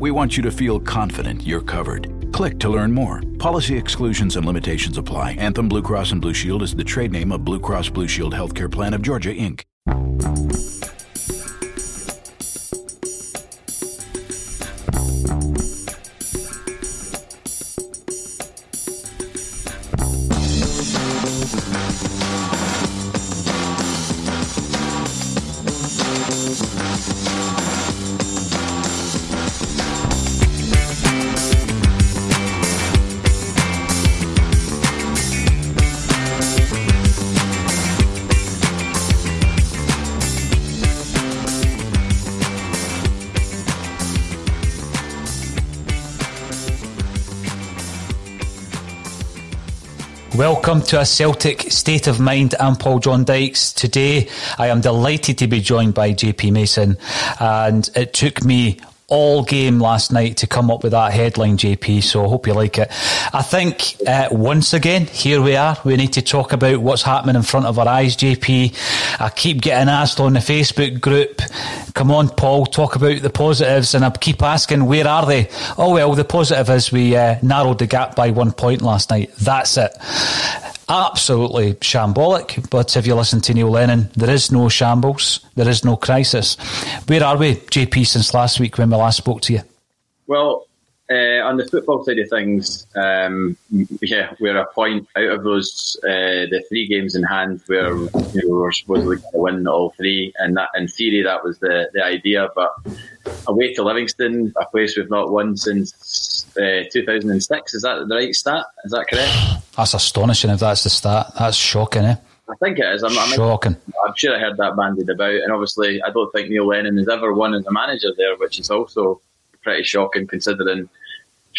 We want you to feel confident you're covered. Click to learn more. Policy exclusions and limitations apply. Anthem Blue Cross and Blue Shield is the trade name of Blue Cross Blue Shield Healthcare Plan of Georgia, Inc. Welcome to a Celtic State of Mind. I'm Paul John Dykes. Today, I am delighted to be joined by JP Mason, and it took me all game last night to come up with that headline, JP. So I hope you like it. I think uh, once again, here we are. We need to talk about what's happening in front of our eyes, JP. I keep getting asked on the Facebook group, come on, Paul, talk about the positives. And I keep asking, where are they? Oh, well, the positive is we uh, narrowed the gap by one point last night. That's it absolutely shambolic. But if you listen to Neil Lennon, there is no shambles, there is no crisis. Where are we, JP, since last week when we last spoke to you? Well, uh, on the football side of things, um, yeah, we're a point out of those uh, the three games in hand where you know, we were supposedly going to win all three, and that in theory that was the the idea. But away to Livingston, a place we've not won since uh, 2006. Is that the right stat? Is that correct? That's astonishing. If that's the stat, that's shocking, eh? I think it is. I'm, I'm, Shocking. I'm sure I heard that bandied about, and obviously, I don't think Neil Lennon has ever won as a manager there, which is also pretty shocking considering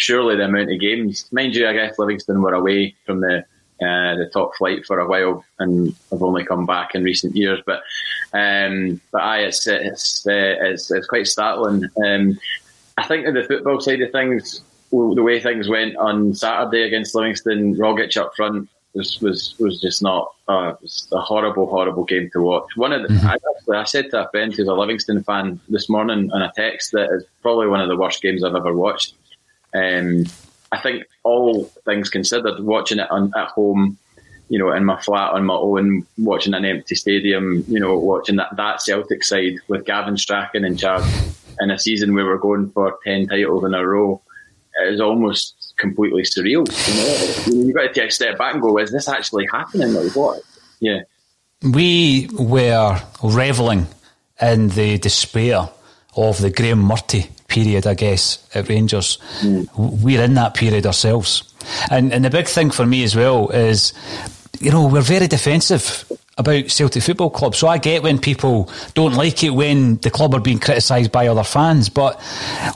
surely the amount of games. Mind you, I guess Livingston were away from the uh, the top flight for a while and have only come back in recent years. But um, but aye, it's it's, uh, it's it's quite startling. Um, I think in the football side of things, the way things went on Saturday against Livingston, Rogic up front was was was just not. Uh, was a horrible, horrible game to watch. One of the, Mm-hmm. I, actually, I said to a friend who's a Livingston fan this morning on a text that is probably one of the worst games I've ever watched. Um, I think all things considered, watching it on, at home, you know, in my flat on my own, watching an empty stadium, you know, watching that, that Celtic side with Gavin Strachan in charge in a season where we're going for 10 titles in a row, it is almost completely surreal. You know, you've got to take a step back and go, is this actually happening? Like, what? Yeah. We were revelling in the despair of the Graeme Murty period, I guess, at Rangers. Mm. We're in that period ourselves. And, and the big thing for me as well is, you know, we're very defensive about Celtic Football Club. So I get when people don't like it when the club are being criticised by other fans. But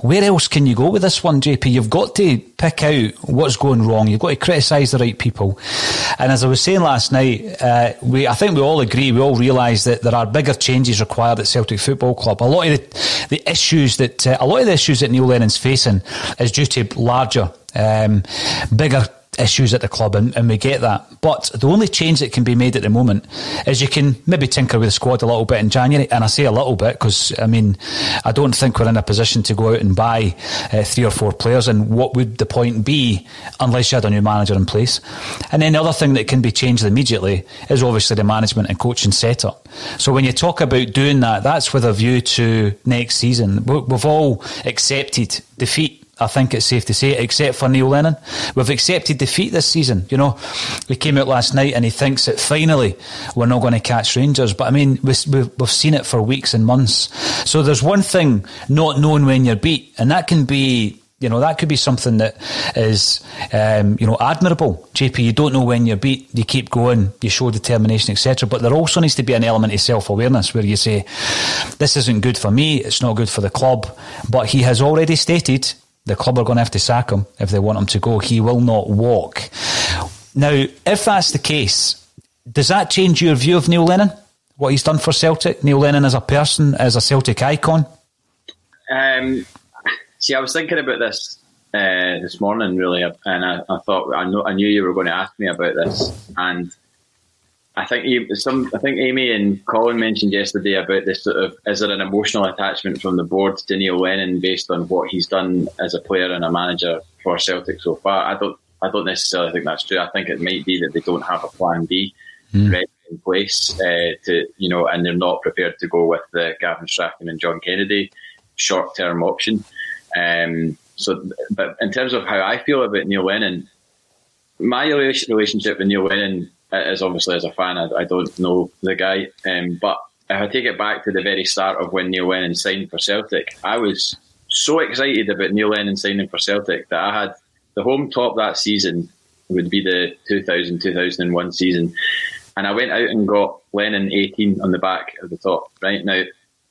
where else can you go with this one, JP? You've got to pick out what's going wrong. You've got to criticise the right people. And as I was saying last night, uh, we I think we all agree, we all realise that there are bigger changes required at Celtic Football Club. A lot of the, the issues that uh, a lot of the issues that Neil Lennon's facing is due to larger, um, bigger issues at the club, and, and, we get that. But the only change that can be made at the moment is you can maybe tinker with the squad a little bit in January. And I say a little bit because, I mean, I don't think we're in a position to go out and buy uh, three or four players. And what would the point be unless you had a new manager in place? And then the other thing that can be changed immediately is obviously the management and coaching setup. So when you talk about doing that, that's with a view to next season. We've all accepted defeat I think it's safe to say, except for Neil Lennon. We've accepted defeat this season. You know, we came out last night and he thinks that finally we're not going to catch Rangers. But I mean, we've seen it for weeks and months. So there's one thing not knowing when you're beat, and that can be you know that could be something that is um, you know admirable jp you don't know when you're beat you keep going you show determination etc but there also needs to be an element of self-awareness where you say this isn't good for me it's not good for the club but he has already stated the club are going to have to sack him if they want him to go. He will not walk. Now, if that's the case, does that change your view of Neil Lennon? What he's done for Celtic? Neil Lennon as a person, as a Celtic icon? Um, see, I was thinking about this uh, this morning, really, and I, I thought I, know, I knew you were going to ask me about this, and I think some. I think Amy and Colin mentioned yesterday about this sort of is there an emotional attachment from the board to Neil Lennon based on what he's done as a player and a manager for Celtic so far. I don't. I don't necessarily think that's true. I think it might be that they don't have a plan B mm. ready in place uh, to you know, and they're not prepared to go with the Gavin Strachan and John Kennedy short term option. Um, so, but in terms of how I feel about Neil Lennon, my relationship with Neil Lennon as obviously as a fan, I, I don't know the guy. Um, but if I take it back to the very start of when Neil Lennon signed for Celtic, I was so excited about Neil Lennon signing for Celtic that I had the home top that season would be the 2000 2001 season. And I went out and got Lennon 18 on the back of the top. Right now,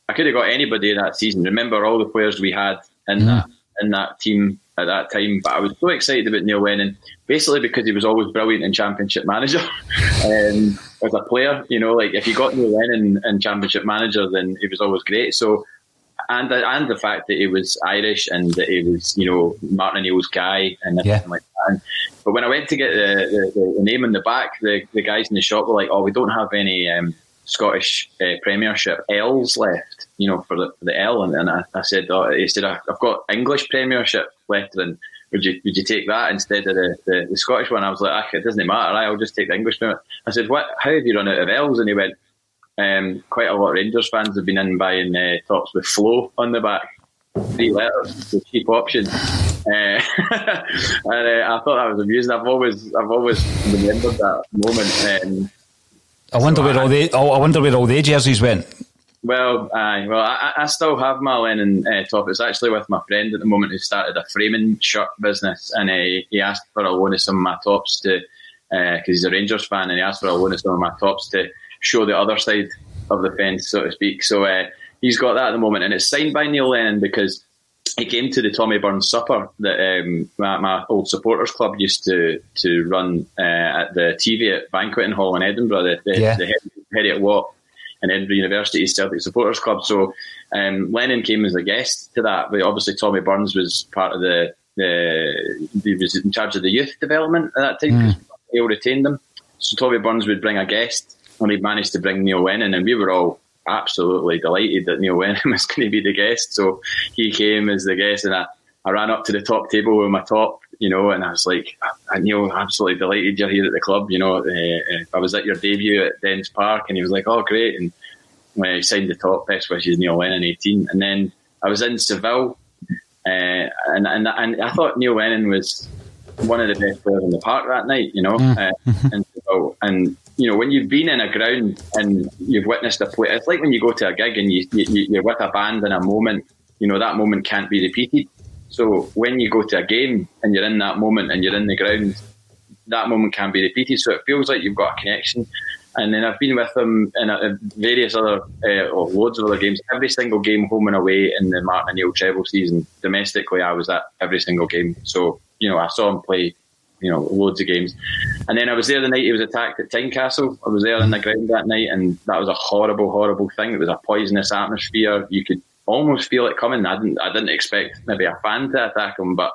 I could have got anybody that season. Remember all the players we had in mm. that in that team at that time. But I was so excited about Neil Lennon, basically because he was always brilliant in Championship Manager um, as a player. You know, like if you got Neil Lennon in Championship Manager, then he was always great. So, and the, and the fact that he was Irish and that he was, you know, Martin O'Neill's guy and everything yeah. like that. But when I went to get the, the, the, name in the back, the, the guys in the shop were like, "Oh, we don't have any." Um, Scottish uh, Premiership L's left, you know, for the, for the L. And, and I, I, said, oh, he said, I've got English Premiership left, and would you would you take that instead of the, the, the Scottish one? I was like, ah, it doesn't matter, I'll just take the English one. I said, what? How have you run out of L's? And he went, um, quite a lot of Rangers fans have been in buying uh, tops with flow on the back, three letters, the cheap option. Uh, and uh, I thought that was amusing. I've always, I've always remembered that moment. Um, I wonder so where I, all the oh, I wonder where all the jerseys went. Well, aye, well, I, I still have my Lennon uh, top. It's actually with my friend at the moment who started a framing shirt business, and uh, he asked for a loan of some of my tops to because uh, he's a Rangers fan, and he asked for a loan of some of my tops to show the other side of the fence, so to speak. So uh, he's got that at the moment, and it's signed by Neil Lennon because he came to the Tommy Burns supper that um, my, my, old supporters club used to to run uh, at the TV at Banqueting Hall in Edinburgh, the, the, yeah. the Heriot Watt and Edinburgh University Celtic Supporters Club. So um, Lennon came as a guest to that, but obviously Tommy Burns was part of the, the he was in charge of the youth development at that time because mm. he retained them. So Tommy Burns would bring a guest, and he managed to bring Neil Lennon, and we were all absolutely delighted that Neil Lennon was going to be the guest. So he came as the guest, and I, I ran up to the top table with my top you know, and I was like, I, Neil, absolutely delighted you're here at the club. You know, uh, I was at your debut at Dens Park, and he was like, oh, great. And when I signed the top, best wishes, Neil Lennon, 18. And then I was in Seville, uh, and, and, and I thought Neil Lennon was one of the best players in the park that night, you know. Mm. Uh, and, and, you know, when you've been in a ground and you've witnessed a play, it's like when you go to a gig and you, you, you're with a band in a moment, you know, that moment can't be repeated. So when you go to a game and you're in that moment and you're in the ground, that moment can't be repeated. So it feels like you've got a connection. And then I've been with them in, various other, uh, or loads of other games. Every single game, home and away, in the Martin O'Neill treble season. Domestically, I was at every single game. So you know, I saw him play, you know, loads of games. And then I was there the night he was attacked at Tynecastle. I was there in the ground that night, and that was a horrible, horrible thing. It was a poisonous atmosphere. You could almost feel it coming. I didn't, I didn't expect maybe a fan to attack him, but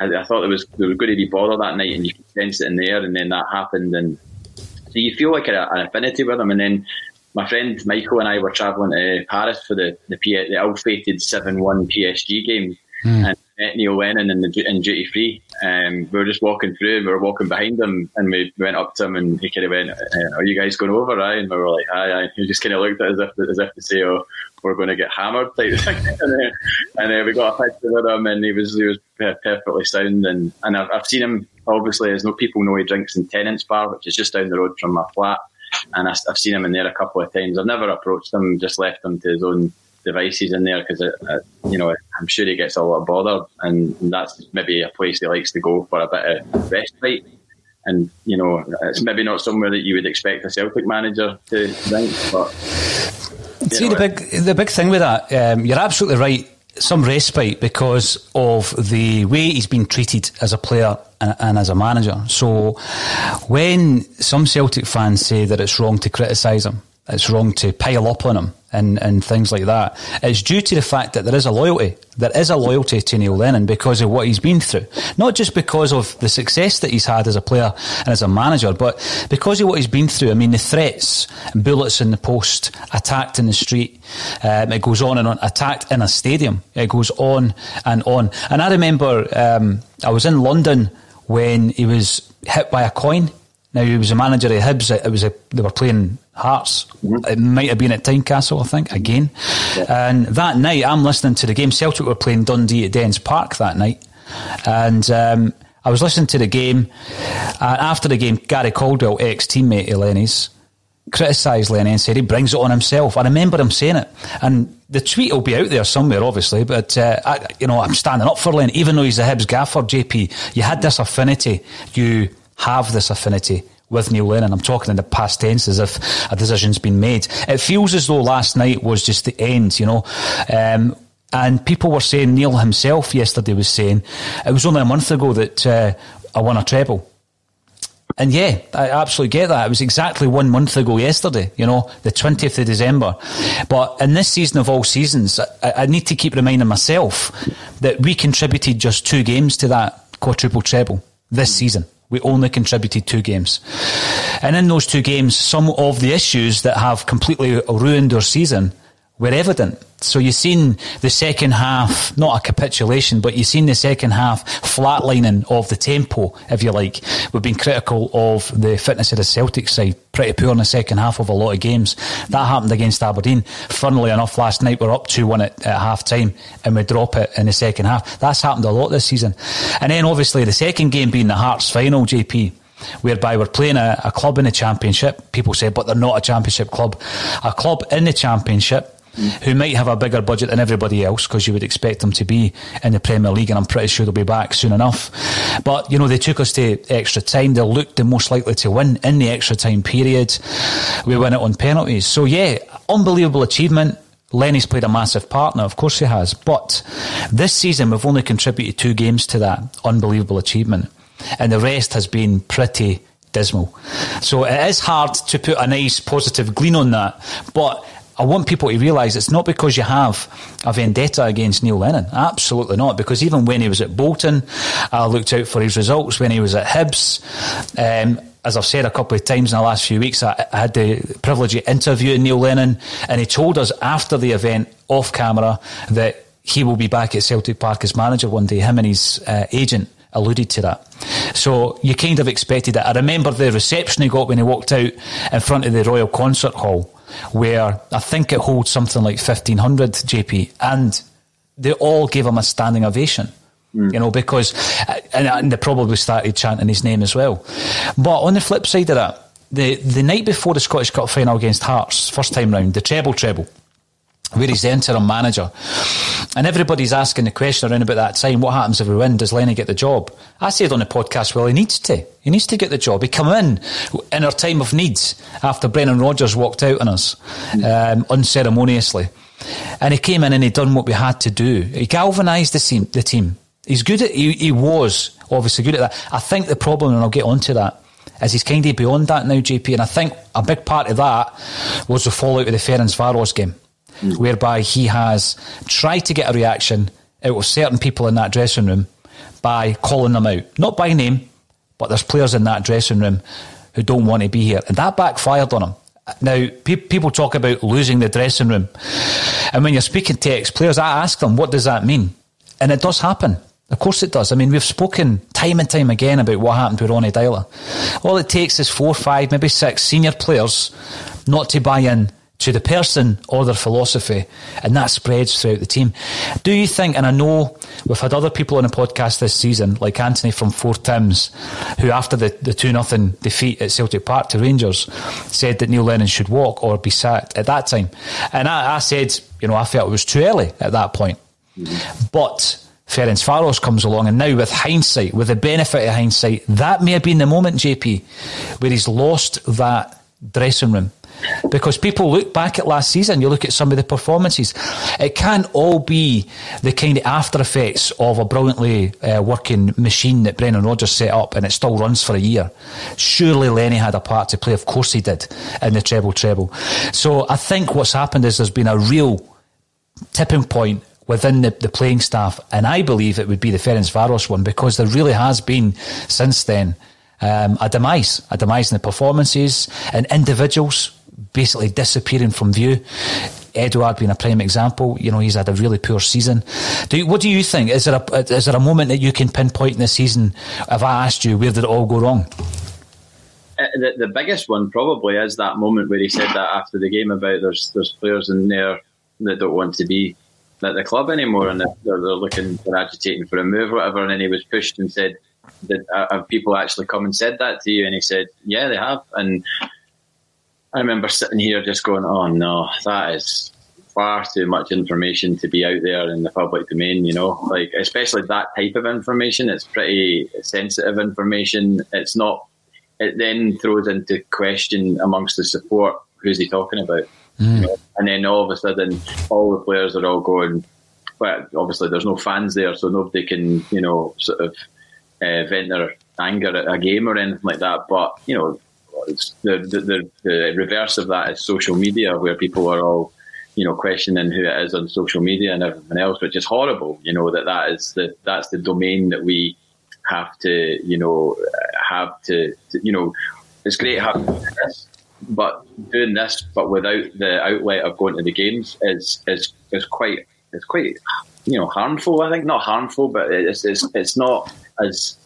I, I thought there was there was going to be bother that night, and you could sense it in the air. And then that happened, and so you feel like a, an affinity with him. And then my friend Michael and I were travelling to Paris for the the, P, the ill-fated seven one PSG game, mm. and met Neil Lennon in, the, in duty free. Um, we were just walking through, and we were walking behind him, and we went up to him, and he kind of went, uh, "Are you guys going over?" Right? And we were like, "Aye, aye." He just kind of looked at us as if, as if to say, "Oh." we're going to get hammered type thing. and, then, and then we got a picture with him, and he was he was perfectly sound. And, and I've, I've seen him obviously, as no people know, he drinks in Tennent's Bar, which is just down the road from my flat. And I, have seen him in there a couple of times. I've never approached him, just left him to his own devices in there because, you know, I'm sure he gets a lot of bother, and that's maybe a place he likes to go for a bit of respite. And you know, it's maybe not somewhere that you would expect a Celtic manager to drink, but See, the big the big thing with that, um, you're absolutely right. Some respite because of the way he's been treated as a player and, and as a manager. So, when some Celtic fans say that it's wrong to criticise him, it's wrong to pile up on him and, and things like that. It's due to the fact that there is a loyalty. There is a loyalty to Neil Lennon because of what he's been through. Not just because of the success that he's had as a player and as a manager, but because of what he's been through. I mean, the threats, bullets in the post, attacked in the street, um, it goes on and on, attacked in a stadium. It goes on and on. And I remember um, I was in London when he was hit by a coin now he was a manager of Hibs. It was a, they were playing Hearts. Mm-hmm. It might have been at Tynecastle, I think, again. And that night, I'm listening to the game. Celtic were playing Dundee at Dens Park that night, and um, I was listening to the game. And after the game, Gary Caldwell, ex teammate of Lenny's, criticised Lenny and said he brings it on himself. I remember him saying it, and the tweet will be out there somewhere, obviously. But uh, I, you know, I'm standing up for Lenny, even though he's a Hibs gaffer. JP, you had this affinity. You have this affinity with Neil Lennon. I'm talking in the past tense as if a decision's been made. It feels as though last night was just the end, you know. Um, and people were saying, Neil himself yesterday was saying, it was only a month ago that uh, I won a treble. And yeah, I absolutely get that. It was exactly one month ago yesterday, you know, the 20th of December. But in this season of all seasons, I, I need to keep reminding myself that we contributed just two games to that quadruple treble this season. We only contributed two games. And in those two games, some of the issues that have completely ruined our season were evident. So you've seen the second half, not a capitulation, but you've seen the second half flatlining of the tempo, if you like. We've been critical of the fitness of the Celtic side, pretty poor in the second half of a lot of games. That happened against Aberdeen. Funnily enough, last night we're up 2 1 at, at half time and we drop it in the second half. That's happened a lot this season. And then obviously the second game being the Hearts final, JP whereby we're playing a, a, club in the championship. People say, but they're not a championship club. A club in the championship who might have a bigger budget than everybody else because you would expect them to be in the Premier League, and I'm pretty sure they'll be back soon enough. But you know, they took us to extra time. They looked the most likely to win in the extra time period. We win it on penalties. So yeah, unbelievable achievement. Lenny's played a massive partner, of course he has. But this season we've only contributed two games to that unbelievable achievement, and the rest has been pretty dismal. So it is hard to put a nice positive glean on that, but I want people to realise it's not because you have a vendetta against Neil Lennon. Absolutely not. Because even when he was at Bolton, I looked out for his results. When he was at Hibs, um, as I've said a couple of times in the last few weeks, I, I had the privilege of interviewing Neil Lennon, and he told us after the event, off camera, that he will be back at Celtic Park as manager one day, him and his uh, agent alluded to that. So you kind of expected it. I remember the reception he got when he walked out in front of the Royal Concert Hall, where I think it holds something like 1500 JP, and they all gave him a standing ovation. Mm. You know, because, and, and they probably started chanting his name as well. But on the flip side of that, the, the night before the Scottish Cup final against Hearts, first time round, the treble treble, where he's the interim manager. And everybody's asking the question around about that time, what happens if we win? Does Lenny get the job? I said on the podcast, well, he needs to. He needs to get the job. He come in in our time of needs after Brendan Rodgers walked out on us um, unceremoniously. And he came in and he done what we had to do. He galvanised the team. The team. He's good at. He, he was obviously good at that. I think the problem, and I'll get onto that, is he's kind of beyond that now, JP. And I think a big part of that was the fallout of the Ferencvaros game, mm. whereby he has tried to get a reaction out of certain people in that dressing room by calling them out, not by name, but there's players in that dressing room who don't want to be here, and that backfired on him. Now, pe- people talk about losing the dressing room. And when you're speaking to ex players, I ask them, what does that mean? And it does happen. Of course it does. I mean, we've spoken time and time again about what happened with Ronnie Deila. All it takes is four, five, maybe six senior players not to buy in to the person or their philosophy, and that spreads throughout the team. Do you think, and I know we've had other people on the podcast this season, like Anthony from Four Tims, who after the, the 2 0 defeat at Celtic Park to Rangers said that Neil Lennon should walk or be sacked at that time. And I, I said, you know, I felt it was too early at that point. Mm-hmm. But Ferencvaros comes along, and now with hindsight, with the benefit of hindsight, that may have been the moment, JP, where he's lost that dressing room because people look back at last season, you look at some of the performances. It can't all be the kind of after effects of a brilliantly uh, working machine that Brendan Rodgers set up and it still runs for a year. Surely Lenny had a part to play. Of course he did in the treble treble. So I think what's happened is there's been a real tipping point within the, the playing staff, and I believe it would be the Ferencvaros one because there really has been since then um, a demise, a demise in the performances and individuals basically disappearing from view. Edouard being a prime example, you know, he's had a really poor season. Do you, what do you think? Is there a is there a moment that you can pinpoint in the season? If I asked you, where did it all go wrong? Uh, the, the biggest one probably is that moment where he said that after the game about there's there's players in there that don't want to be at the club anymore and they're, they're looking for agitating for a move or whatever and then he was pushed and said that uh, have people actually come and said that to you and he said yeah they have and I remember sitting here just going, oh no, that is far too much information to be out there in the public domain, you know, like especially that type of information. It's pretty sensitive information. It's not, it then throws into question amongst the support who's he talking about? Mm. You know? And then all of a sudden, all the players are all going, well, obviously there's no fans there, so nobody can, you know, sort of uh, vent their anger at a game or anything like that. But, you know, the, the, the reverse of that is social media, where people are all, you know, questioning who it is on social media and everything else, which is horrible. You know that that is the that's the domain that we have to, you know, have to, to you know, it's great having this, but doing this, but without the outlet of going to the games is is is quite it's quite you know harmful. I think not harmful, but it's it's it's not as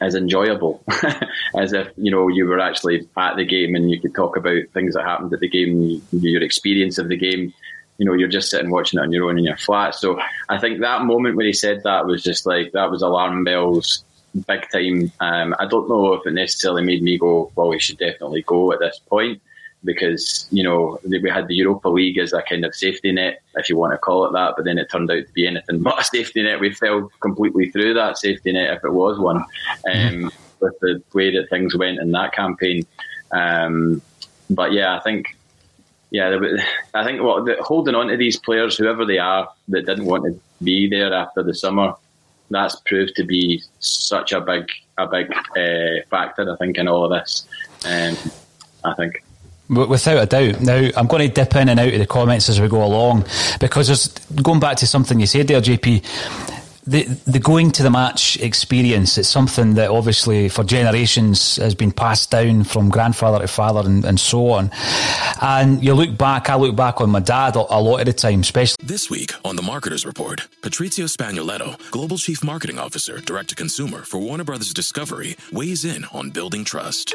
as enjoyable as if you know you were actually at the game and you could talk about things that happened at the game, your experience of the game. You know, you're just sitting watching it on your own in your flat. So I think that moment when he said that was just like that was alarm bells, big time. Um, I don't know if it necessarily made me go, well, we should definitely go at this point because you know we had the Europa League as a kind of safety net, if you want to call it that. But then it turned out to be anything but a safety net. We fell completely through that safety net, if it was one, um, with the way that things went in that campaign. Um, but yeah, I think. Yeah, I think what well, holding on to these players, whoever they are, that didn't want to be there after the summer, that's proved to be such a big, a big uh, factor. I think in all of this, um, I think. Without a doubt. Now, I'm going to dip in and out of the comments as we go along because there's, going back to something you said there, JP, the the going to the match experience it's something that obviously for generations has been passed down from grandfather to father and, and so on and you look back I look back on my dad a, lot of the time especially this week on the marketers report Patrizio Spagnoletto global chief marketing officer direct to consumer for Warner Brothers Discovery weighs in on building trust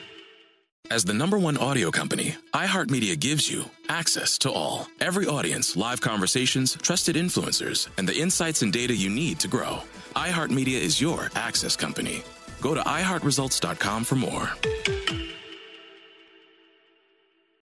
As the number one audio company, iHeartMedia gives you access to all. Every audience, live conversations, trusted influencers, and the insights and data you need to grow. iHeartMedia is your access company. Go to iHeartResults.com for more.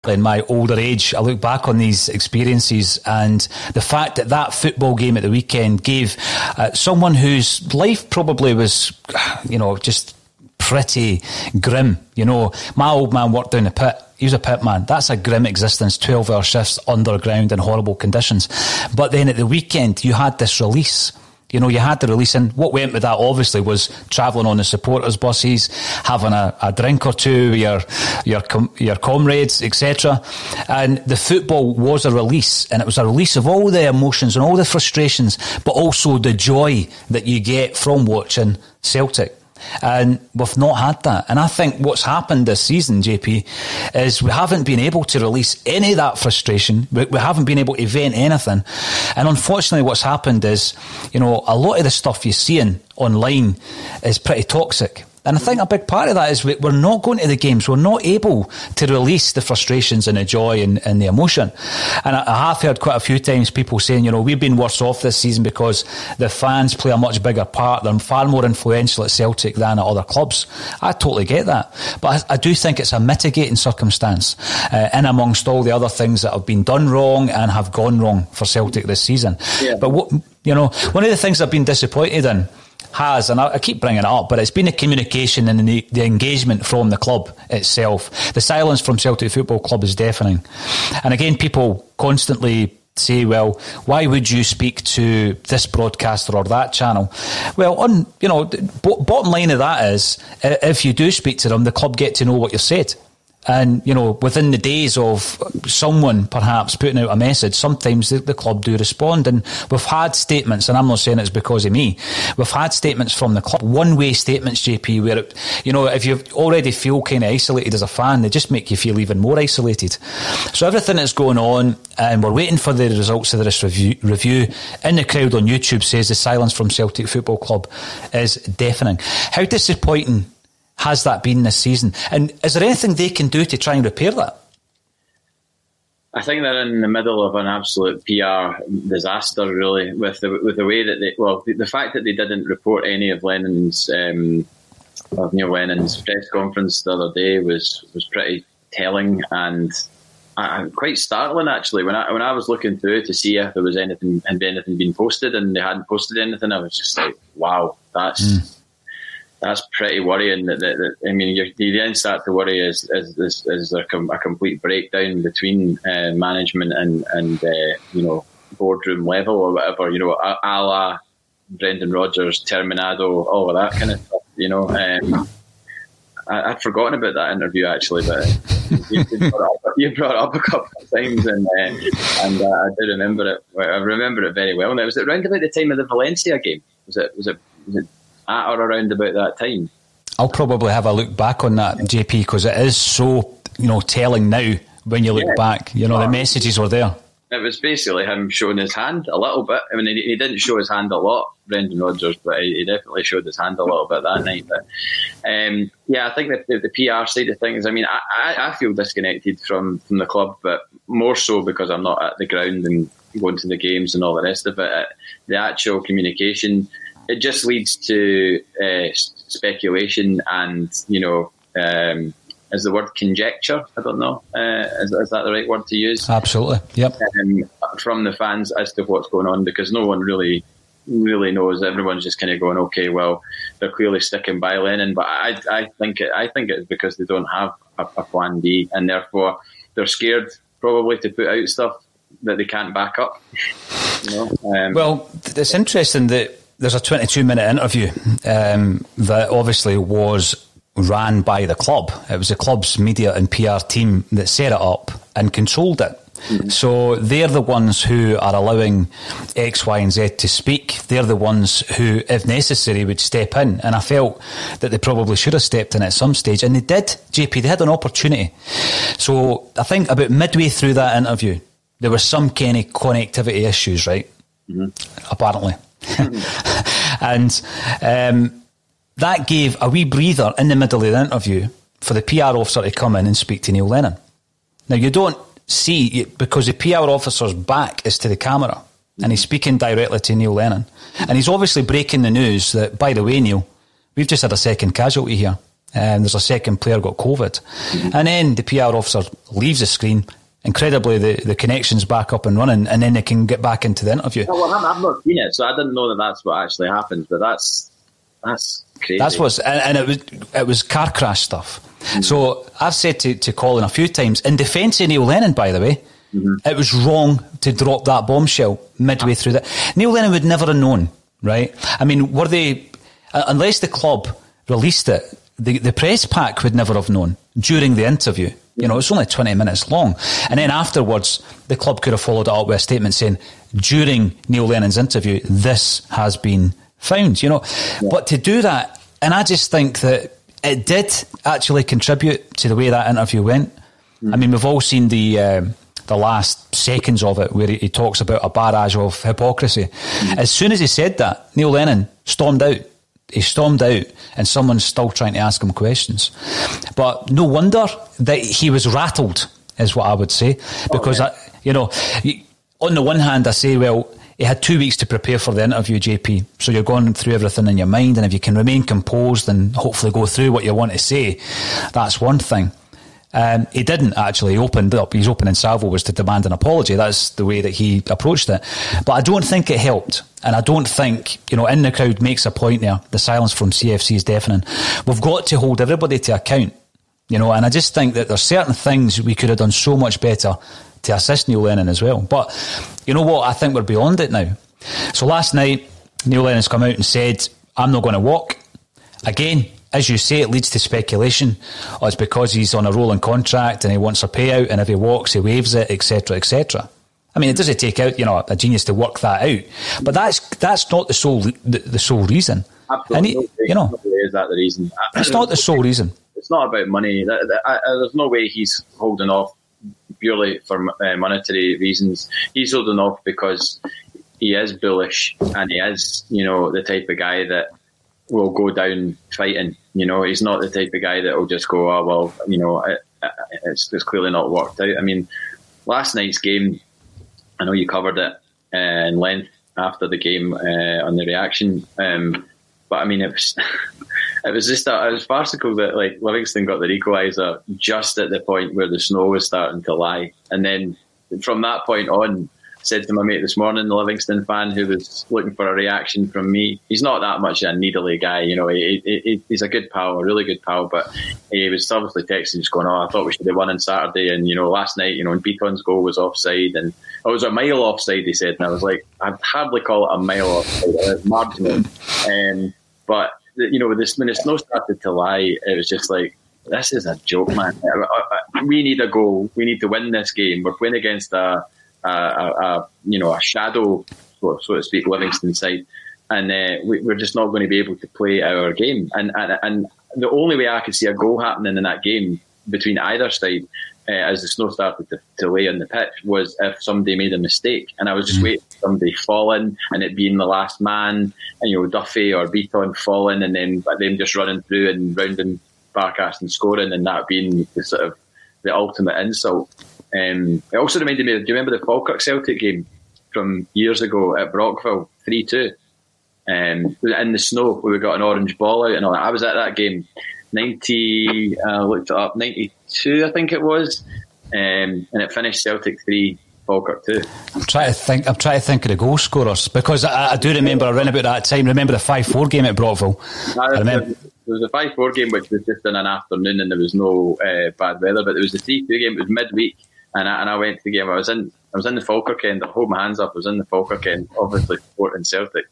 in my older age, I look back on these experiences and the fact that that football game at the weekend gave uh, someone whose life probably was, you know, just pretty grim. You know, my old man worked down the pit. He was a pit man. That's a grim existence, 12 hour shifts underground in horrible conditions. But then at the weekend, you had this release. You know, you had the release, and what went with that obviously was travelling on the supporters' buses, having a, a drink or two with your your com- your comrades, etc. And the football was a release, and it was a release of all the emotions and all the frustrations, but also the joy that you get from watching Celtic. And we've not had that. And I think what's happened this season, JP, is we haven't been able to release any of that frustration. We, we haven't been able to vent anything. And unfortunately, what's happened is, you know, a lot of the stuff you're seeing online is pretty toxic. And I think a big part of that is we're not going to the games. We're not able to release the frustrations and the joy and, and the emotion. And I, I, have heard quite a few times people saying, you know, we've been worse off this season because the fans play a much bigger part. They're far more influential at Celtic than at other clubs. I totally get that. But I, I do think it's a mitigating circumstance uh, in amongst all the other things that have been done wrong and have gone wrong for Celtic this season. Yeah. But what, you know, one of the things I've been disappointed in has, and I, keep bringing it up, but it's been the communication and the, the, engagement from the club itself. The silence from Celtic Football Club is deafening. And again, people constantly say, well, why would you speak to this broadcaster or that channel? Well, on you know, bottom line of that is, if you do speak to them, the club get to know what you've said. And, you know, within the days of someone perhaps putting out a message, sometimes the, the, club do respond. And we've had statements, and I'm not saying it's because of me, we've had statements from the club, one way statements, JP, where, it, you know, if you already feel kind of isolated as a fan, they just make you feel even more isolated. So everything that's going on, and we're waiting for the results of this review, review in the crowd on YouTube says the silence from Celtic Football Club is deafening. How disappointing has that been this season? And is there anything they can do to try and repair that? I think they're in the middle of an absolute PR disaster, really, with the with the way that they well, the, the fact that they didn't report any of Lennon's um, of Neil Lennon's press conference the other day was was pretty telling and uh, quite startling actually. When I when I was looking through to see if there was anything had anything been posted and they hadn't posted anything, I was just like, wow, that's. Mm that's pretty worrying. That, that, that I mean, you, then start to worry is is, is, is there a complete breakdown between uh, management and and uh, you know boardroom level or whatever. You know, a, a la Brendan Rodgers, Terminado, all of that kind of stuff. You know, um, I, would forgotten about that interview actually, but you, brought up, you, brought up, a couple of times, and uh, and uh, I do remember it. I remember it very well. And it was it around about the time of the Valencia game. Was it? Was it? Was it at or around about that time. I'll probably have a look back on that, JP, because it is so you know telling now when you look yeah. back. You know, the messages were there. It was basically him showing his hand a little bit. I mean, he, he didn't show his hand a lot, Brendan Rodgers, but he, he, definitely showed his hand a little bit that night. But um, yeah, I think that the, the, PR side of things. I mean, I, I, I feel disconnected from from the club, but more so because I'm not at the ground and going to the games and all the rest of it. The actual communication it just leads to uh, speculation and you know um, is the word conjecture? I don't know. Uh, is, is, that the right word to use? Absolutely. Yep. Um, from the fans as to what's going on because no one really really knows. Everyone's just kind of going okay well they're clearly sticking by lennon. But i, I think it, i think it's because they don't have a, a plan b and therefore they're scared probably to put out stuff that they can't back up. You know? um, well, it's interesting that there's a 22 minute interview um, that obviously was ran by the club. It was the club's media and PR team that set it up and controlled it. Mm-hmm. So they're the ones who are allowing X, Y, and Z to speak. They're the ones who, if necessary, would step in. And I felt that they probably should have stepped in at some stage, and they did. JP, they had an opportunity. So I think about midway through that interview, there were some kind of connectivity issues, right? Mm-hmm. Apparently. And um, that gave a wee breather in the middle of the interview for the PR officer to come in and speak to Neil Lennon. Now, you don't see, because the PR officer's back is to the camera and he's speaking directly to Neil Lennon. And he's obviously breaking the news that, by the way, Neil, we've just had a second casualty here. And there's a second player got COVID. Mm-hmm. And then the PR officer leaves the screen. Incredibly, the, the connection's back up and running, and then they can get back into the interview. well, I've not seen it, so I didn't know that that's what actually happened. But that's that's crazy. That's what's and, and it was it was car crash stuff. Mm-hmm. So I've said to, to Colin a few times, in defence of Neil Lennon, by the way, mm-hmm. it was wrong to drop that bombshell midway through that. Neil Lennon would never have known, right? I mean, were they, uh, unless the club released it, the, the press pack would never have known during the interview. You know, it's only 20 minutes long. And then afterwards, the club could have followed it up with a statement saying, during Neil Lennon's interview, this has been found, you know. Yeah. But to do that, and I just think that it did actually contribute to the way that interview went. Mm. I mean, we've all seen the um, the last seconds of it where he, he, talks about a barrage of hypocrisy. Mm. As soon as he said that, Neil Lennon stormed out. He stormed out, and someone's still trying to ask him questions. But no wonder that he was rattled, is what I would say, oh, because oh, yeah. I, you know, on the one hand, I say, well, he had two weeks to prepare for the interview, JP. So you're going through everything in your mind, and if you can remain composed and hopefully go through what you want to say, that's one thing. Um, he didn't actually. He opened up. His opening salvo was to demand an apology. That's the way that he approached it. But I don't think it helped. And I don't think, you know, in the crowd makes a point there. The silence from CFC is deafening. We've got to hold everybody to account, you know, and I just think that there's certain things we could have done so much better to assist Neil Lennon as well. But you know what? I think we're beyond it now. So last night, Neil Lennon's come out and said, I'm not going to walk. Again, as you say, it leads to speculation. Oh, it's because he's on a rolling contract and he wants a payout, and if he walks, he waives it, etc., etc. I mean, it doesn't take out, you know, a genius to work that out, but that's that's not the sole the, the sole reason. Absolutely, he, you know, is that the reason? It's not the sole reason. It's not about money. There's no way he's holding off purely for uh, monetary reasons. He's holding off because he is bullish and he is, you know, the type of guy that will go down fighting. You know, he's not the type of guy that will just go, oh, well, you know, it, it's, it's clearly not worked out. I mean, last night's game, I know you covered it uh, in length after the game uh, on the reaction, um, but I mean, it was. it was just a, it was farcical that like Livingston got their equaliser just at the point where the snow was starting to lie, and then from that point on, said to my mate this morning, the Livingston fan who was looking for a reaction from me. He's not that much of a needly guy, you know. He, he, he's a good pal, a really good pal, but he was obviously texting, just going, "Oh, I thought we should have won on Saturday." And you know, last night, you know, when Bitton's goal was offside, and it was a mile offside. He said, and I was like, I'd hardly call it a mile offside, it's marginal. Um, but you know, this when the snow started to lie, it was just like this is a joke, man. We need a goal. We need to win this game. We're playing against a, a, a, you know, a shadow, so, so to speak, Livingston side, and uh, we, are just not going to be able to play our game. And, and and the only way I could see a goal happening in that game between either side uh, as the snow started to, to, lay on the pitch was if somebody made a mistake. And I was just mm. waiting for somebody falling and it being the last man, and you know, Duffy or Beaton falling and then them just running through and rounding Barkas and scoring and that being the sort of the ultimate insult. Um, it also reminded me, do you remember the Falkirk Celtic game from years ago at Brockville, 3 2? Um, in the snow, where we got an orange ball out and all that. I was at that game 90, uh, looked it up, 92, I think it was. Um, and it finished Celtic 3, Falkirk 2. I'm trying to think. I'm trying to think of the goal scorers because I, I do remember around about that time. Remember the five four game at Brockville. I remember there was a five four game which was just in an afternoon and there was no uh, bad weather, but there was the three two game. It was midweek, and I, and I went to the game. I was in I was in the Falkirk end. I hold my hands up. I was in the Falkirk end, obviously supporting Celtic.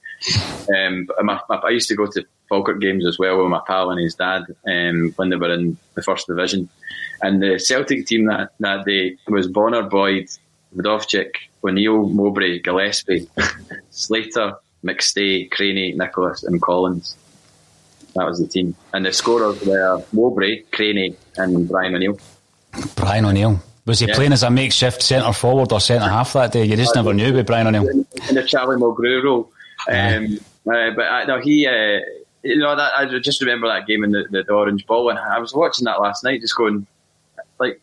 Um, my, my, I used to go to Falkirk games as well with my pal and his dad um, when they were in the first division. And the Celtic team that, that day was Bonner, Boyd, Wdowczyk, O'Neill, Mowbray, Gillespie, Slater, McStay, Creaney, Nicholas, and Collins. That was the team. And the scorers were Mowbray, Creaney, and Brian O'Neill. Brian O'Neill. Was he yeah. playing as a makeshift centre forward or centre half that day? You just never knew with Brian O'Neill. In the Charlie Mulgrew role. Um, uh, but uh, no, he, uh, you know, that I just remember that game in the, the, the, Orange Ball, and I was watching that last night, just going, like,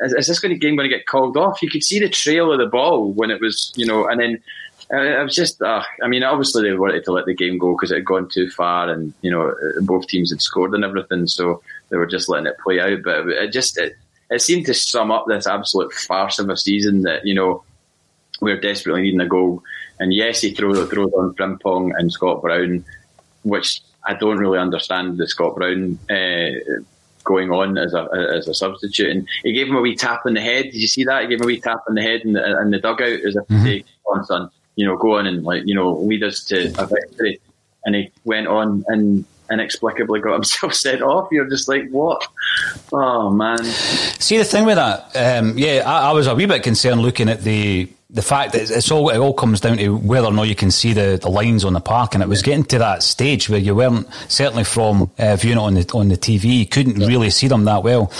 is, is this going to game going to get called off? You could see the trail of the ball when it was, you know, and then uh, it was just, uh, I mean, obviously they wanted to let the game go because it had gone too far, and you know, both teams had scored and everything, so they were just letting it play out. But it just, it, it seemed to sum up this absolute farce of a season that you know we're desperately needing a goal. And yes, he throws throws on Frimpong and Scott Brown, which I don't really understand the Scott Brown uh, going on as a as a substitute. And he gave him a wee tap on the head. Did you see that? He gave him a wee tap on the head in the, in the dugout as if mm-hmm. to say, "On son, you know, go on and like you know lead us to a victory." And he went on and inexplicably got himself sent off. You're just like, what? Oh man. See the thing with that, um, yeah, I, I, was a wee bit concerned looking at the the fact that it's all it all comes down to whether or not you can see the, the lines on the park, and it was getting to that stage where you weren't certainly from uh, viewing it on the on the TV, you couldn't really see them that well.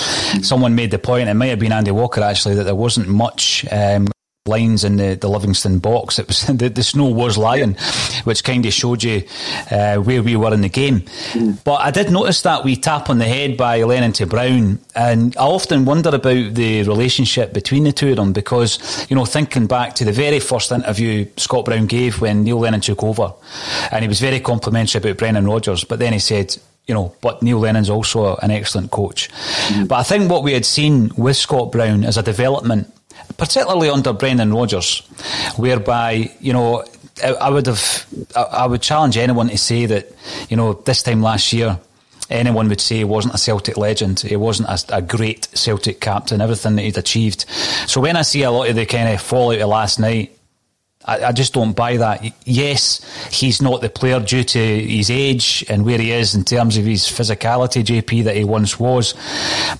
Someone made the point, it might have been Andy Walker actually, that there wasn't much. Um, lines in the, the Livingston box. It was the, the snow was lying, which kind of showed you uh, where we were in the game. But I did notice that we tap on the head by Lennon to Brown, and I often wonder about the relationship between the two of them because you know thinking back to the very first interview Scott Brown gave when Neil Lennon took over, and he was very complimentary about Brendan Rodgers, but then he said you know, but Neil Lennon's also an excellent coach. Mm. But I think what we had seen with Scott Brown as a development particularly under Brendan Rodgers, whereby, you know, I would have, I would challenge anyone to say that, you know, this time last year, anyone would say he wasn't a Celtic legend. He wasn't a, a, great Celtic captain, everything that he'd achieved. So when I see a lot of the kind of fallout of last night, I, I, just don't buy that. Yes, he's not the player due to his age and where he is in terms of his physicality, JP, that he once was.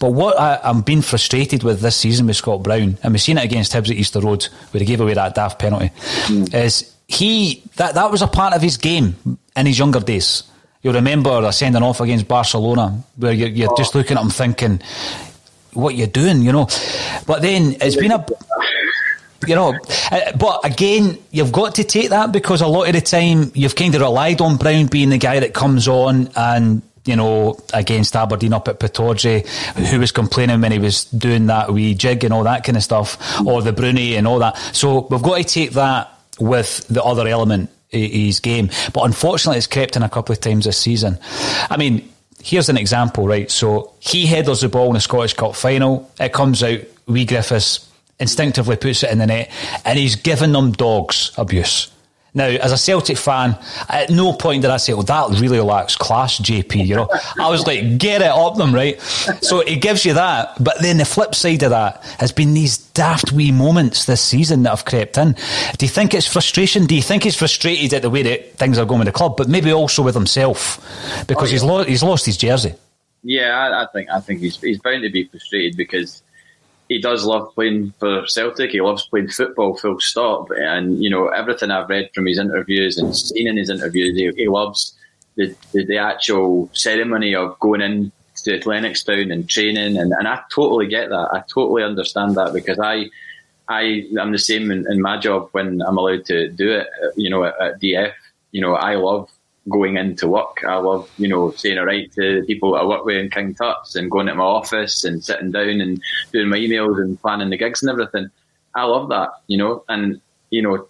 But what I, am being frustrated with this season with Scott Brown, and we've seen it against Hibs at Easter Road, where he gave away that daft penalty, mm. is he that that was a part of his game in his younger days. You'll remember the sending off against Barcelona, where you're, you're oh. just looking at him thinking, what you're doing, you know? But then it's been a you know, uh, but again, you've got to take that because a lot of the time you've kind of relied on Brown being the guy that comes on and you know, against Aberdeen up at Pittodrie, who was complaining when he was doing that wee jig and all that kind of stuff, or the Bruni and all that. So we've got to take that with the other element his game. But unfortunately, it's crept in a couple of times this season. I mean, here's an example, right? So he headers the ball in the Scottish Cup final. It comes out, wee Griffiths instinctively puts it in the net, and he's given them dogs abuse. Now, as a Celtic fan, at no point did I say, "Well, that really lacks class, JP." You know, I was like, "Get it up them, right?" So it gives you that, but then the flip side of that has been these daft wee moments this season that have crept in. Do you think it's frustration? Do you think he's frustrated at the way that things are going with the club, but maybe also with himself because oh, yeah. he's lo- he's lost his jersey? Yeah, I, I think I think he's he's bound to be frustrated because he does love playing for Celtic. He loves playing football, full stop. And you know everything I've read from his interviews and seen in his interviews, he, he loves the, the, the actual ceremony of going in to Lennoxtown and training. And, and I totally get that. I totally understand that because I I am the same in, in, my job when I'm allowed to do it. You know, at, at DF, you know, I love going into work. I love, you know, saying all right to the people I work with in King Tut's and going to my office and sitting down and doing my emails and planning the gigs and everything. I love that, you know, and, you know,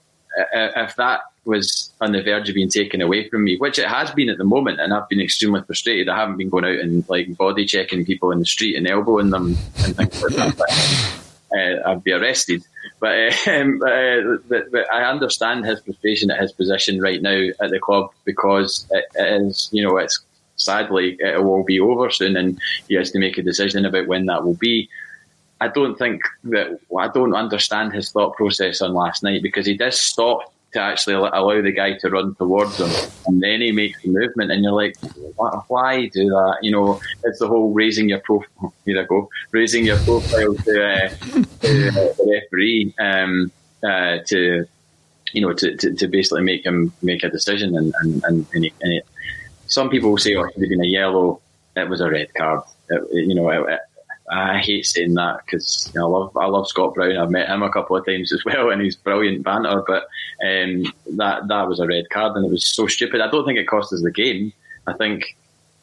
if that was on the verge of being taken away from me, which it has been at the moment, and I've been extremely frustrated. I haven't been going out and like body checking people in the street and elbowing them and things like that. Uh, I'd be arrested. But, um, uh, but, but, I understand his frustration at his position right now at the club because it, it is, you know, it's sadly it will be over soon, and he has to make a decision about when that will be. I don't think that I don't understand his thought process on last night because he does stop to actually allow the guy to run towards him, and then he makes the movement, and you're like, why do that? You know, it's the whole raising your profile. Here I go, raising your profile to, uh, to the referee um, uh, to you know to, to, to, basically make him make a decision, and and and, and, and some people will say, oh, it should have been a yellow. It was a red card. It, you know, I hate saying that because you know, I love I love Scott Brown. I've met him a couple of times as well, and he's brilliant banter. But um, that that was a red card, and it was so stupid. I don't think it cost us the game. I think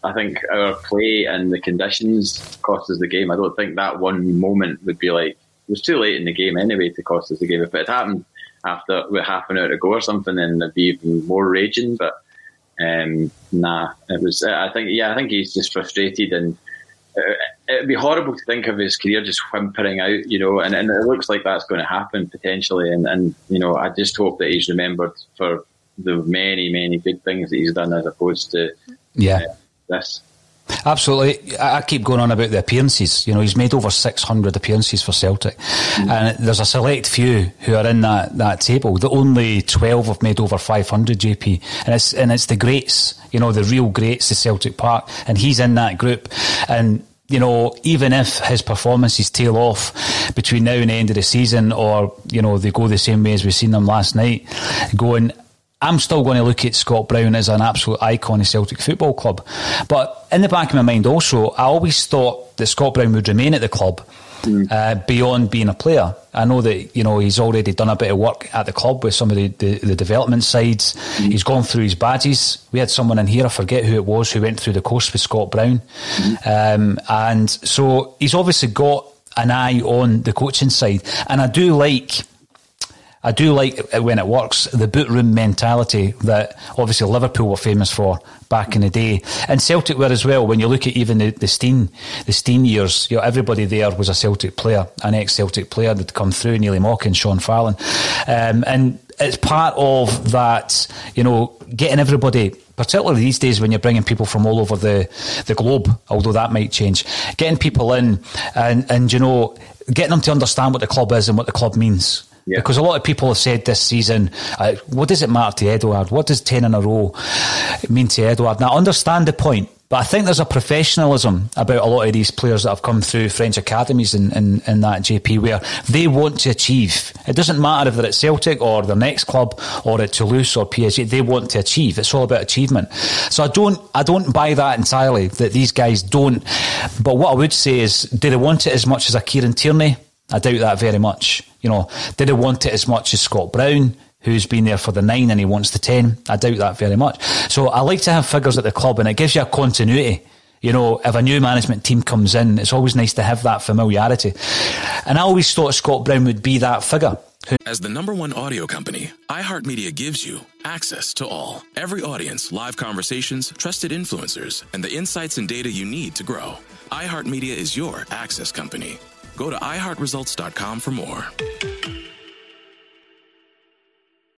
I think our play and the conditions cost us the game. I don't think that one moment would be like it was too late in the game anyway to cost us the game. If it happened after with half an hour to go or something, then there'd be even more raging. But um, nah, it was. I think yeah, I think he's just frustrated and it'd be horrible to think of his career just whimpering out, you know, and, and it looks like that's going to happen potentially. And, and, you know, I just hope that he's remembered for the many, many good things that he's done as opposed to yeah. Uh, this. Absolutely. I keep going on about the appearances. You know, he's made over 600 appearances for Celtic. Mm. And there's a select few who are in that, that table. The only 12 have made over 500 JP. And it's, and it's the greats, you know, the real greats, the Celtic Park. And he's in that group. And you know, even if his performances tail off between now and the end of the season, or you know they go the same way as we've seen them last night, going. I'm still going to look at Scott Brown as an absolute icon of Celtic Football Club. But in the back of my mind also, I always thought that Scott Brown would remain at the club mm. uh, beyond being a player. I know that you know he's already done a bit of work at the club with some of the, the, the development sides. Mm. He's gone through his badges. We had someone in here, I forget who it was, who went through the course with Scott Brown, mm. um, and so he's obviously got an eye on the coaching side. And I do like I do like when it works, the boot room mentality that obviously Liverpool were famous for back in the day. And Celtic were as well. When you look at even the, the Stein, the Stein years, you know, everybody there was a Celtic player, an ex-Celtic player that come through, Neilly Mochan, Sean Fallon. Um, and it's part of that, you know, getting everybody particularly these days when you're bringing people from all over the, the globe, although that might change, getting people in and, and, you know, getting them to understand what the club is and what the club means. Yeah. Because a lot of people have said this season, uh, what does it matter to Edouard? What does 10 in a row mean to Edouard? Now, I understand the point, but I think there's a professionalism about a lot of these players that have come through French academies in, in, in that JP where they want to achieve. It doesn't matter if they're at Celtic or their next club or at Toulouse or PSG, they want to achieve. It's all about achievement. So I don't, I don't buy that entirely that these guys don't. But what I would say is, do they want it as much as a Kieran Tierney? I doubt that very much. You know, did he want it as much as Scott Brown, who's been there for the nine and he wants the ten? I doubt that very much. So I like to have figures at the club and it gives you a continuity. You know, if a new management team comes in, it's always nice to have that familiarity. And I always thought Scott Brown would be that figure. As the number one audio company, iHeartMedia gives you access to all, every audience, live conversations, trusted influencers, and the insights and data you need to grow. iHeartMedia is your access company. Go to iHeartResults.com for more.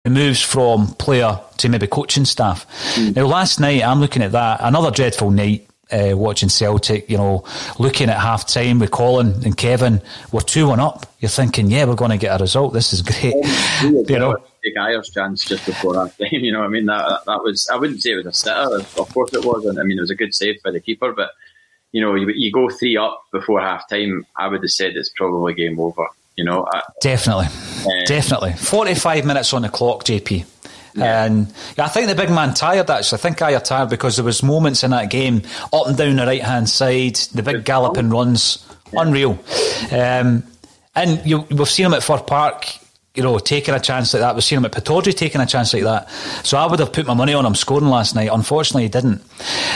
It moves from player to maybe coaching staff. Mm. Now, last night, I'm looking at that, another dreadful night. Uh, watching Celtic, you know, looking at half time with Colin and Kevin, we're 2 1 up. You're thinking, yeah, we're going to get a result. This is great. you know, take Ajer's chance just before half time. You know, I mean, that, that was, I wouldn't say it was a sitter. Of course it wasn't. I mean, it was a good save by the keeper, but you know, you, you go three up before half time, I would have said it's probably game over. You know, definitely, um, definitely. Forty-five minutes on the clock, JP. Yeah. And I think the big man tired actually. I think Ajer tired because there was moments in that game up and down the right hand side, the big galloping runs, yeah. unreal. Um, and you, we've seen him at Fir Park you know, taking a chance like that. We've seen him at Pittodrie taking a chance like that. So I would have put my money on him scoring last night. Unfortunately, he didn't.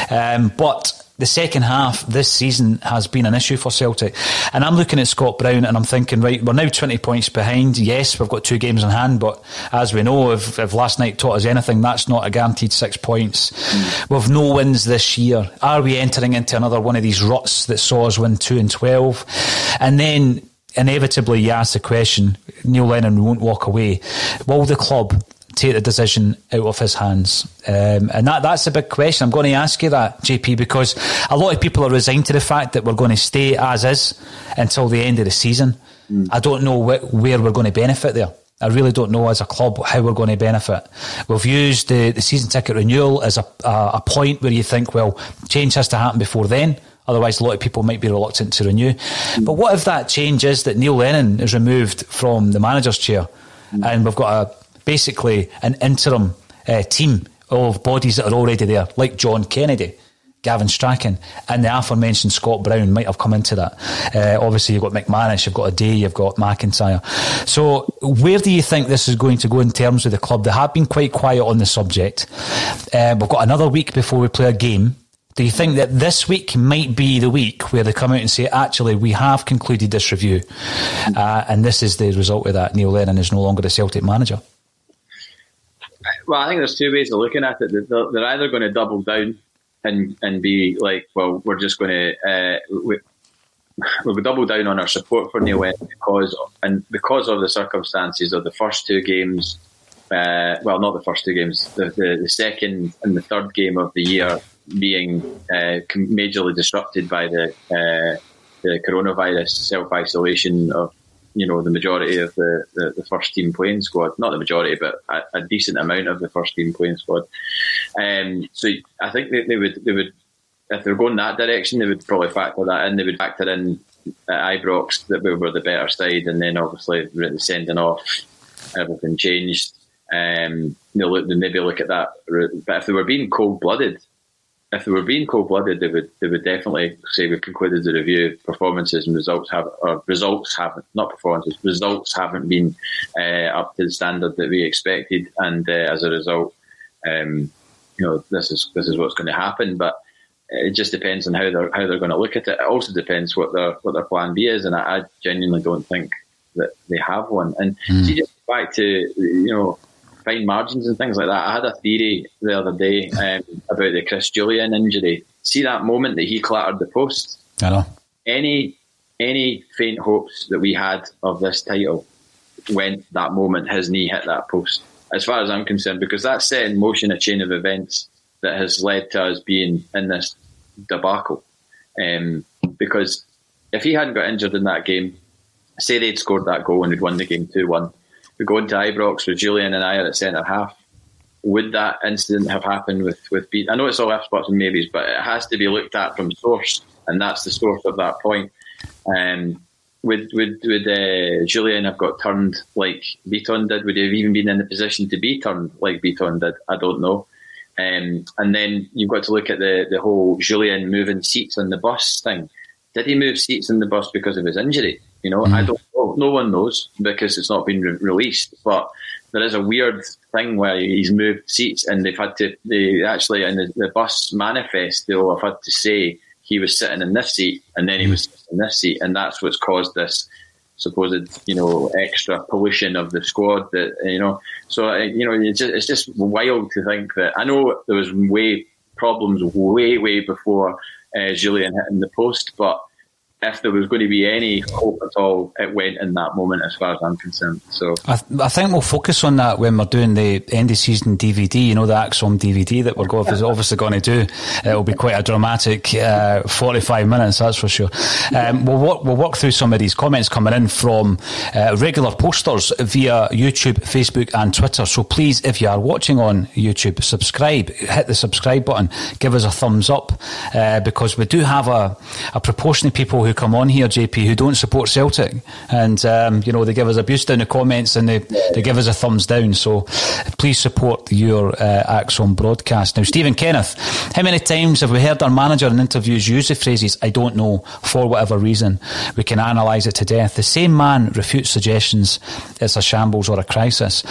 Um, but the second half this season has been an issue for Celtic. And I'm looking at Scott Brown and I'm thinking, right, we're now 20 points behind. Yes, we've got two games in hand, but as we know, if, if last night taught us anything, that's not a guaranteed six points. Mm. We've no wins this year. Are we entering into another one of these ruts that saw us win 2 and 12? And then inevitably you ask the question, Neil Lennon won't walk away. Will the club take the decision out of his hands? Um, and that, that's a big question. I'm going to ask you that, JP, because a lot of people are resigned to the fact that we're going to stay as is until the end of the season. Mm. I don't know wh- where we're going to benefit there. I really don't know as a club how we're going to benefit. We've used the, the season ticket renewal as a, a, a point where you think, well, change has to happen before then. Otherwise, a lot of people might be reluctant to renew. Mm. But what if that change is that Neil Lennon is removed from the manager's chair mm. and we've got a basically an interim uh, team of bodies that are already there, like John Kennedy, Gavin Strachan, and the aforementioned Scott Brown might have come into that. Uh, obviously, you've got McManus, you've got a day, you've got McIntyre. So, where do you think this is going to go in terms of the club? They have been quite quiet on the subject. Uh, we've got another week before we play a game. Do you think that this week might be the week where they come out and say, actually, we have concluded this review, uh, and this is the result of that? Neil Lennon is no longer the Celtic manager. Well, I think there's two ways of looking at it. They're either going to double down and and be like, well, we're just going to uh, we, we'll double down on our support for Neil Lennon because and because of the circumstances of the first two games. Uh, well, not the first two games. The, the, the second and the third game of the year being uh, majorly disrupted by the uh, the coronavirus self isolation of you know the majority of the, the, the, first team playing squad, not the majority, but a, a decent amount of the first team playing squad. Um, so I think they, they, would they would if they're going that direction, they would probably factor that in. They would factor in at Ibrox that we were the better side, and then obviously sending off, everything changed. Um, they'll, look, they'll maybe look at that. But if they were being cold blooded, if they were being cold blooded, they would they would definitely say we've concluded the review. Performances and results have or results haven't not performances results haven't been uh, up to the standard that we expected, and uh, as a result, um, you know this is this is what's going to happen. But it just depends on how they're how they're going to look at it. It also depends what their what their plan B is, and I, I genuinely don't think that they have one. And mm. see, just back to you know fine margins and things like that. I had a theory the other day um, about the Chris Jullien injury. See that moment that he clattered the post? I know. Any any faint hopes that we had of this title went that moment his knee hit that post, as far as I'm concerned, because that set in motion a chain of events that has led to us being in this debacle. Um, because if he hadn't got injured in that game, say they'd scored that goal and they'd won the game 2 1, we go into Ibrox with Jullien and I at centre half. Would that incident have happened with with? Ajer know it's all F spots and maybes, but it has to be looked at from source, and that's the source of that point. Um, would would would uh, Jullien have got turned like Bitton did? Would he have even been in the position to be turned like Bitton did? I don't know. Um, and then you've got to look at the the whole Jullien moving seats on the bus thing. Did he move seats in the bus because of his injury? You know, mm. I don't know. No one knows because it's not been re- released. But there is a weird thing where he's moved seats and they've had to, they actually, in the, the bus manifest, they'll have had to say he was sitting in this seat and then he was in this seat. And that's what's caused this supposed, you know, extra pollution of the squad that, you know, so, uh, you know, it's just, it's just wild to think that I know there was way problems way, way before uh, Jullien hitting the post, but if there was going to be any hope at all, it went in that moment, as far as I'm concerned. So I, th- I think we'll focus on that when we're doing the end of season DVD. You know, the ACSOM DVD that we're going, obviously going to do. It'll be quite a dramatic uh, 45 minutes, that's for sure. Um, we'll, walk, we'll walk through some of these comments coming in from uh, regular posters via YouTube, Facebook, and Twitter. So please, if you are watching on YouTube, subscribe, hit the subscribe button, give us a thumbs up, uh, because we do have a, a proportion of people who come on here, JP, who don't support Celtic, and um, you know they give us abuse down the comments and they, they give us a thumbs down. So please support your uh, ACSOM broadcast. Now, Stephen Kenneth, how many times have we heard our manager in interviews use the phrases "I don't know" for whatever reason? We can analyse it to death. The same man refutes suggestions it's a shambles or a crisis.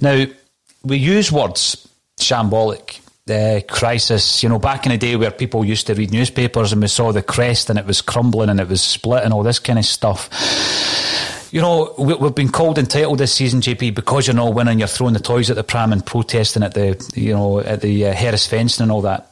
Now, we use words shambolic the crisis. You know, back in the day where people used to read newspapers and we saw the crest and it was crumbling and it was split and all this kind of stuff. You know, we, have been called entitled this season, JP, because you're not winning. You're throwing the toys at the pram and protesting at the, you know, at the uh, Harris fencing and all that.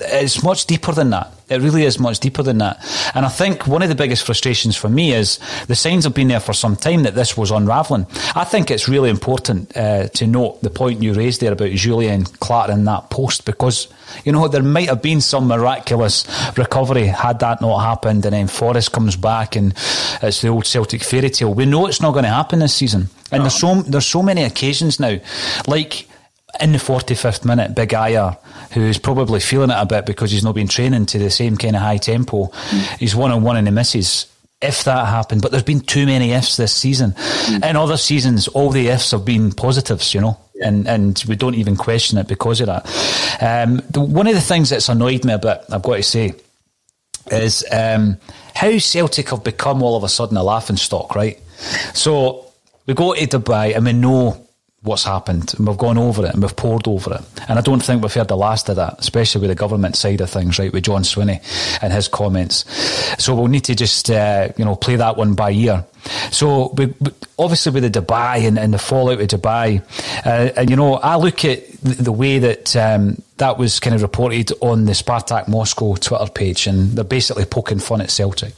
It's much deeper than that. It really is much deeper than that. And I think one of the biggest frustrations for me is the signs have been there for some time that this was unravelling. I think it's really important uh, to note the point you raised there about Jullien Clare in that post because, you know, there might have been some miraculous recovery had that not happened and then Forrest comes back and it's the old Celtic fairy tale. We know it's not going to happen this season. And no. there's so there's so many occasions now. Like in the 45th minute, Big Ajer, who's probably feeling it a bit because he's not been training to the same kind of high tempo, mm. he's one on one and he misses. If that happened, but there's been too many ifs this season. Mm. In other seasons, all the ifs have been positives, you know, yeah. and, and we don't even question it because of that. Um, the, one of the things that's annoyed me a bit, I've got to say, is um, how Celtic have become all of a sudden a laughing stock, right? So we go to Dubai and we know what's happened and we've gone over it and we've poured over it. And I don't think we've heard the last of that, especially with the government side of things, right, with John Swinney and his comments. So we'll need to just, uh, you know, play that one by ear. So we, obviously with the Dubai and, and the fallout of Dubai, uh, and you know, I look at the, way that um, that was kind of reported on the Spartak Moscow Twitter page and they're basically poking fun at Celtic.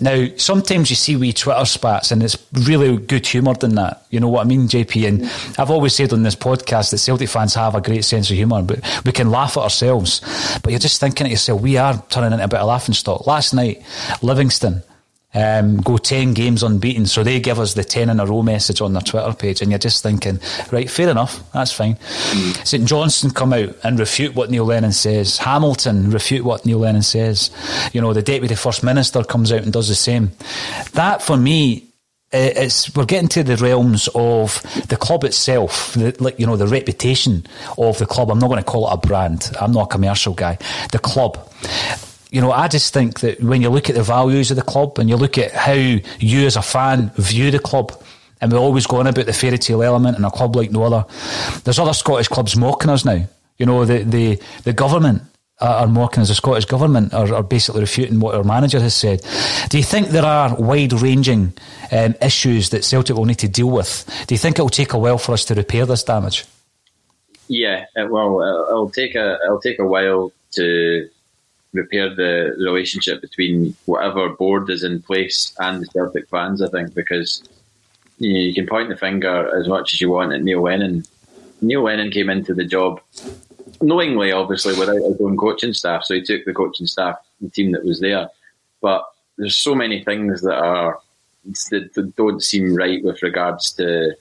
Now, sometimes you see wee Twitter spats and it's really good humoured than that. You know what I mean, JP? And I've always said on this podcast that Celtic fans have a great sense of humour, but we can laugh at ourselves. But you're just thinking to yourself, we are turning into a bit of laughing stock. Last night, Livingston um, go 10 games unbeaten. So they give us the 10 in a row message on their Twitter page, and you're just thinking, right, fair enough, that's fine. Mm. St Johnstone come out and refute what Neil Lennon says. Hamilton refute what Neil Lennon says. You know, the Deputy First Minister comes out and does the same. That, for me, it's we're getting to the realms of the club itself, the, like you know the reputation of the club. I'm not going to call it a brand. I'm not a commercial guy. The club you know, I just think that when you look at the values of the club and you look at how you as a fan view the club, and we're always going about the fairy tale element in a club like no other. There's other Scottish clubs mocking us now. You know, the the, the government are mocking us. The Scottish government are, are basically refuting what our manager has said. Do you think there are wide ranging um, issues that Celtic will need to deal with? Do you think it will take a while for us to repair this damage? Yeah, well, it'll take a it'll take a while to repair the relationship between whatever board is in place and the Celtic fans. I think because you, know, you can point the finger as much as you want at Neil Lennon. Neil Lennon came into the job knowingly, obviously, without his own coaching staff. So he took the coaching staff, the team that was there. But there's so many things that are that don't seem right with regards to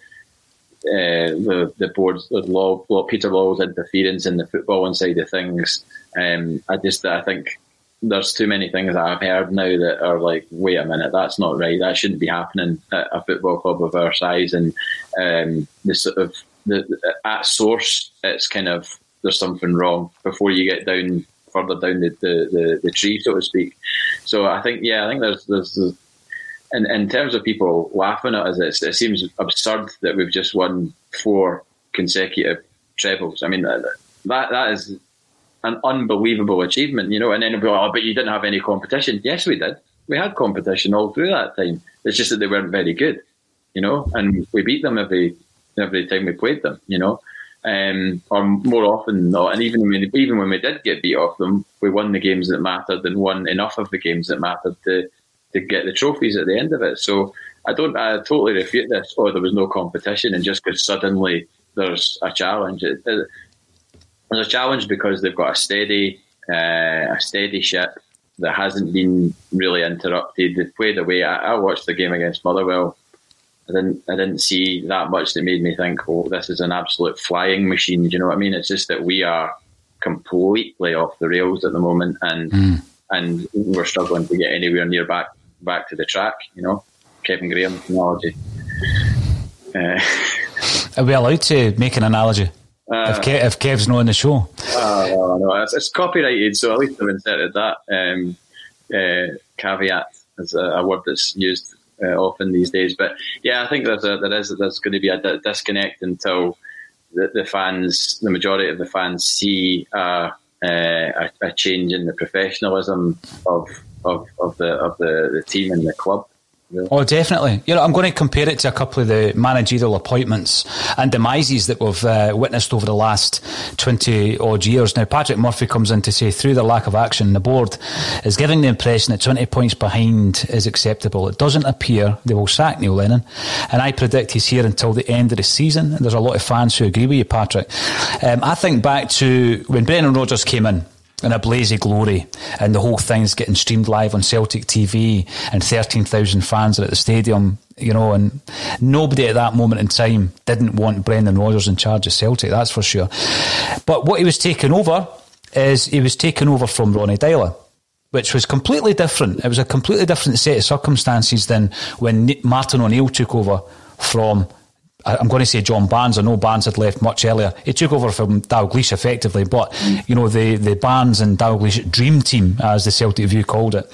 uh, the the board's the law, law, Peter Lawwell's interference in the footballing side of things. Um, I just I think there's too many things that I've heard now that are like, wait a minute, that's not right. That shouldn't be happening at a football club of our size. And um, the sort of the, at source, it's kind of there's something wrong before you get down further down the, the, the, the tree, so to speak. So I think, yeah, I think there's there's, there's in, in terms of people laughing at us, it seems absurd that we've just won four consecutive trebles. I mean, that that is an unbelievable achievement, you know. And then, oh, but you didn't have any competition. Yes, we did. We had competition all through that time. It's just that they weren't very good, you know. And we beat them every every time we played them, you know. Um, or more often than not. And even when even when we did get beat off them, we won the games that mattered and won enough of the games that mattered to to get the trophies at the end of it. So I don't. I totally refute this. Or oh, there was no competition, and just because suddenly there's a challenge, it, it, there's a challenge because they've got a steady, uh, a steady ship that hasn't been really interrupted. They've played away. I, I, watched the game against Motherwell. I didn't, I didn't see that much that made me think, oh, this is an absolute flying machine. Do you know what I mean? It's just that we are completely off the rails at the moment, and mm. and we're struggling to get anywhere near back back to the track. You know, Kevin Graham analogy. Uh, are we allowed to make an analogy? Uh, if, Kev, if Kev's not on the show. Uh, well, no, it's, it's, copyrighted, so at least I've inserted that um, uh, caveat as a, a, word that's used uh, often these days. But yeah, I think there's a, there is there's going to be a disconnect until the, the fans, the majority of the fans, see a, a, change in the professionalism of of, of the of the, the team and the club. Oh, definitely. You know, I'm going to compare it to a couple of the managerial appointments and demises that we've uh, witnessed over the last 20 odd years. Now, Patrick Murphy comes in to say, through the lack of action, the board is giving the impression that 20 points behind is acceptable. It doesn't appear they will sack Neil Lennon, and I predict he's here until the end of the season. There's a lot of fans who agree with you, Patrick. Um, I think back to when Brendan Rodgers came in in a blaze of glory, and the whole thing's getting streamed live on Celtic TV, and 13,000 fans are at the stadium, you know, and nobody at that moment in time didn't want Brendan Rodgers in charge of Celtic, that's for sure. But what he was taking over is he was taking over from Ronnie Deila. Which was completely different. It was a completely different set of circumstances than when Martin O'Neill took over from I'm going to say John Barnes. I know Barnes had left much earlier. He took over from Dalglish effectively, but you know the the Barnes and Dalglish dream team, as the Celtic View called it.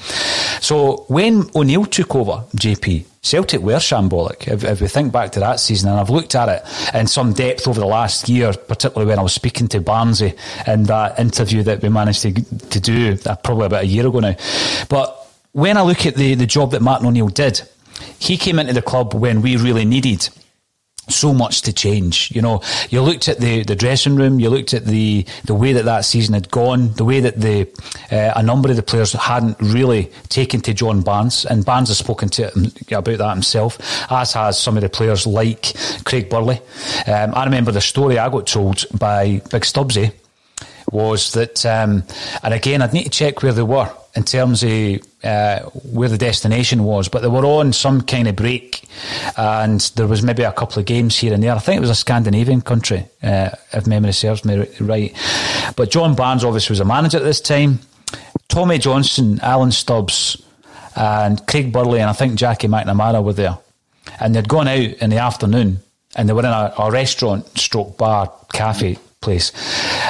So when O'Neill took over, JP Celtic were shambolic. If, if, we think back to that season, and I've looked at it in some depth over the last year, particularly when I was speaking to Barnesy in that interview that we managed to to do uh, probably about a year ago now. But when I look at the the job that Martin O'Neill did, he came into the club when we really needed so much to change. You know, you looked at the, the dressing room, you looked at the, the way that that season had gone, the way that the uh, a number of the players hadn't really taken to John Barnes, and Barnes has spoken to about that himself, as has some of the players like Craig Burley. Um, I remember the story I got told by Big Stubbsy was that, um, and again, I'd need to check where they were in terms of uh, where the destination was, but they were on some kind of break, and there was maybe a couple of games here and there. I think it was a Scandinavian country, uh, if memory serves me right. But John Barnes obviously was a manager at this time. Tommy Johnson, Alan Stubbs, and Craig Burley, and I think Jackie McNamara were there, and they'd gone out in the afternoon, and they were in a, a restaurant, stroke bar, cafe place,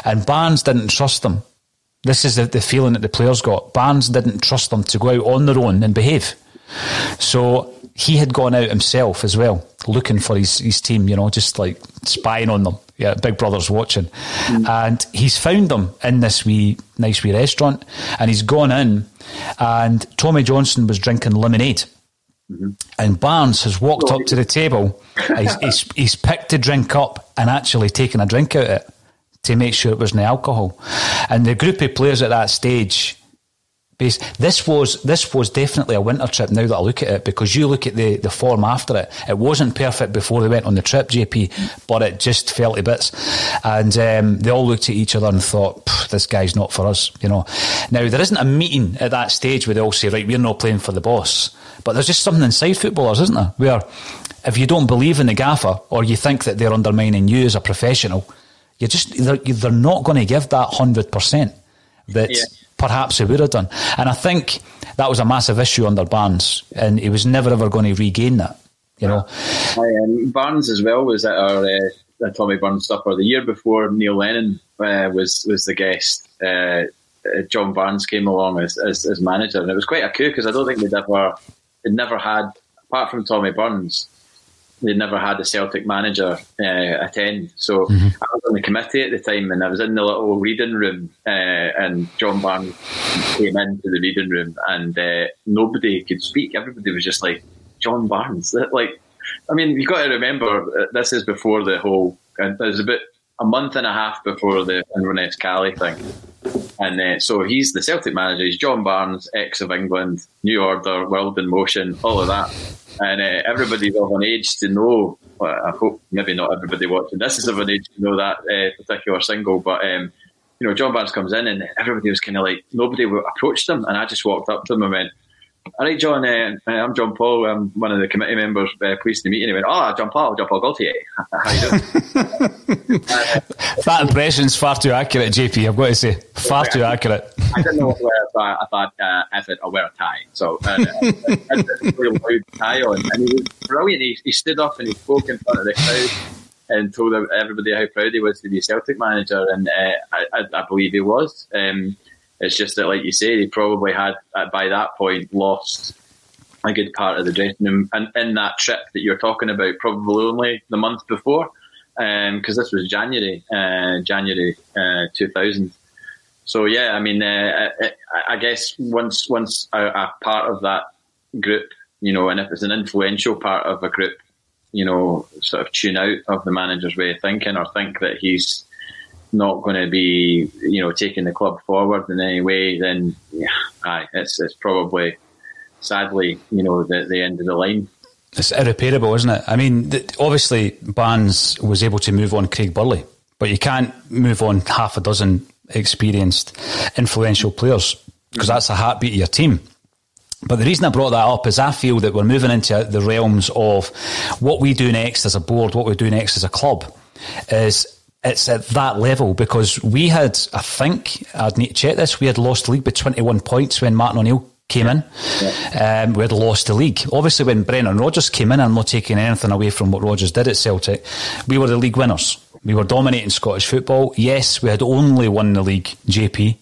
and Barnes didn't trust them this is the, the feeling that the players got. Barnes didn't trust them to go out on their own and behave. So he had gone out himself as well, looking for his, his team, you know, just like spying on them. Yeah, Big Brother's watching. Mm. And he's found them in this wee, nice wee restaurant. And he's gone in, and Tommy Johnson was drinking lemonade. Mm-hmm. And Barnes has walked up to the table, he's, he's, he's picked the drink up and actually taken a drink out of it to make sure it wasn't alcohol. And the group of players at that stage, this was this was definitely a winter trip. Now that I look at it, because you look at the, the form after it, it wasn't perfect before they went on the trip, JP, but it just fell to bits. And um, they all looked at each other and thought, "This guy's not for us." You know. Now there isn't a meeting at that stage where they all say, "Right, we're not playing for the boss." But there's just something inside footballers, isn't there? Where if you don't believe in the gaffer or you think that they're undermining you as a professional, you just they're, they're not going to give that hundred percent that yeah. perhaps they would have done. And I think that was a massive issue under Barnes, and he was never ever going to regain that. You know, um, Barnes as well was at our uh, Tommy Burns supper the year before Neil Lennon uh, was was the guest. Uh, uh, John Barnes came along as, as, as manager, and it was quite a coup because I don't think they'd ever they'd never had apart from Tommy Burns they never had a Celtic manager uh, attend. So mm-hmm. I was on the committee at the time, and I was in the little reading room, uh, and John Barnes came into the reading room, and uh, nobody could speak. Everybody was just like John Barnes. Like, I mean, you have got to remember uh, this is before the whole. And there's a bit a month and a half before the Inverness Cali thing. And uh, so he's the Celtic manager. He's John Barnes, ex of England, New Order, World in Motion, all of that and uh, everybody's of an age to know. Well, I hope maybe not everybody watching this is of an age to know that uh, particular single, but um, you know, John Barnes comes in and everybody was kind of like nobody approached him, and I just walked up to him and went, all right, John, uh, I'm John Paul. I'm one of the committee members uh, pleased to meet you. And he went, oh, John Paul, John Paul Gaultier. How you doing? that impression's far too accurate, JP, I've got to say. Far too accurate. I didn't know what to wear, I, thought, uh, I said, I'll wear a tie. So uh, I had a really loud tie on. And he was brilliant. He, he stood up and he spoke in front of the crowd and told everybody how proud he was to be Celtic manager. And uh, I, I, I, believe he was. Um, it's just that, like you say, they probably had uh, by that point lost a good part of the dressing room. And in that trip that you're talking about, probably only the month before, because um, this was January, uh, January uh, 2000. So yeah, I mean, uh, I, I, guess once once a, a, part of that group you know, and if it's an influential part of a group, you know, sort of tune out of the manager's way of thinking or think that he's not going to be, you know, taking the club forward in any way, then yeah, aye, it's it's probably sadly, you know, the the end of the line. It's irreparable, isn't it? I mean, obviously, Barnes was able to move on Craig Burley, but you can't move on half a dozen experienced, influential players because that's the heartbeat of your team. But the reason I brought that up is I feel that we're moving into the realms of what we do next as a board, what we do next as a club, is it's at that level because we had, I think, I'd need to check this, we had lost the league by 21 points when Martin O'Neill came in. Yeah. Um, we had lost the league. Obviously, when Brendan Rodgers came in, I'm not taking anything away from what Rodgers did at Celtic, we were the league winners. We were dominating Scottish football. Yes, we had only won the league, JP,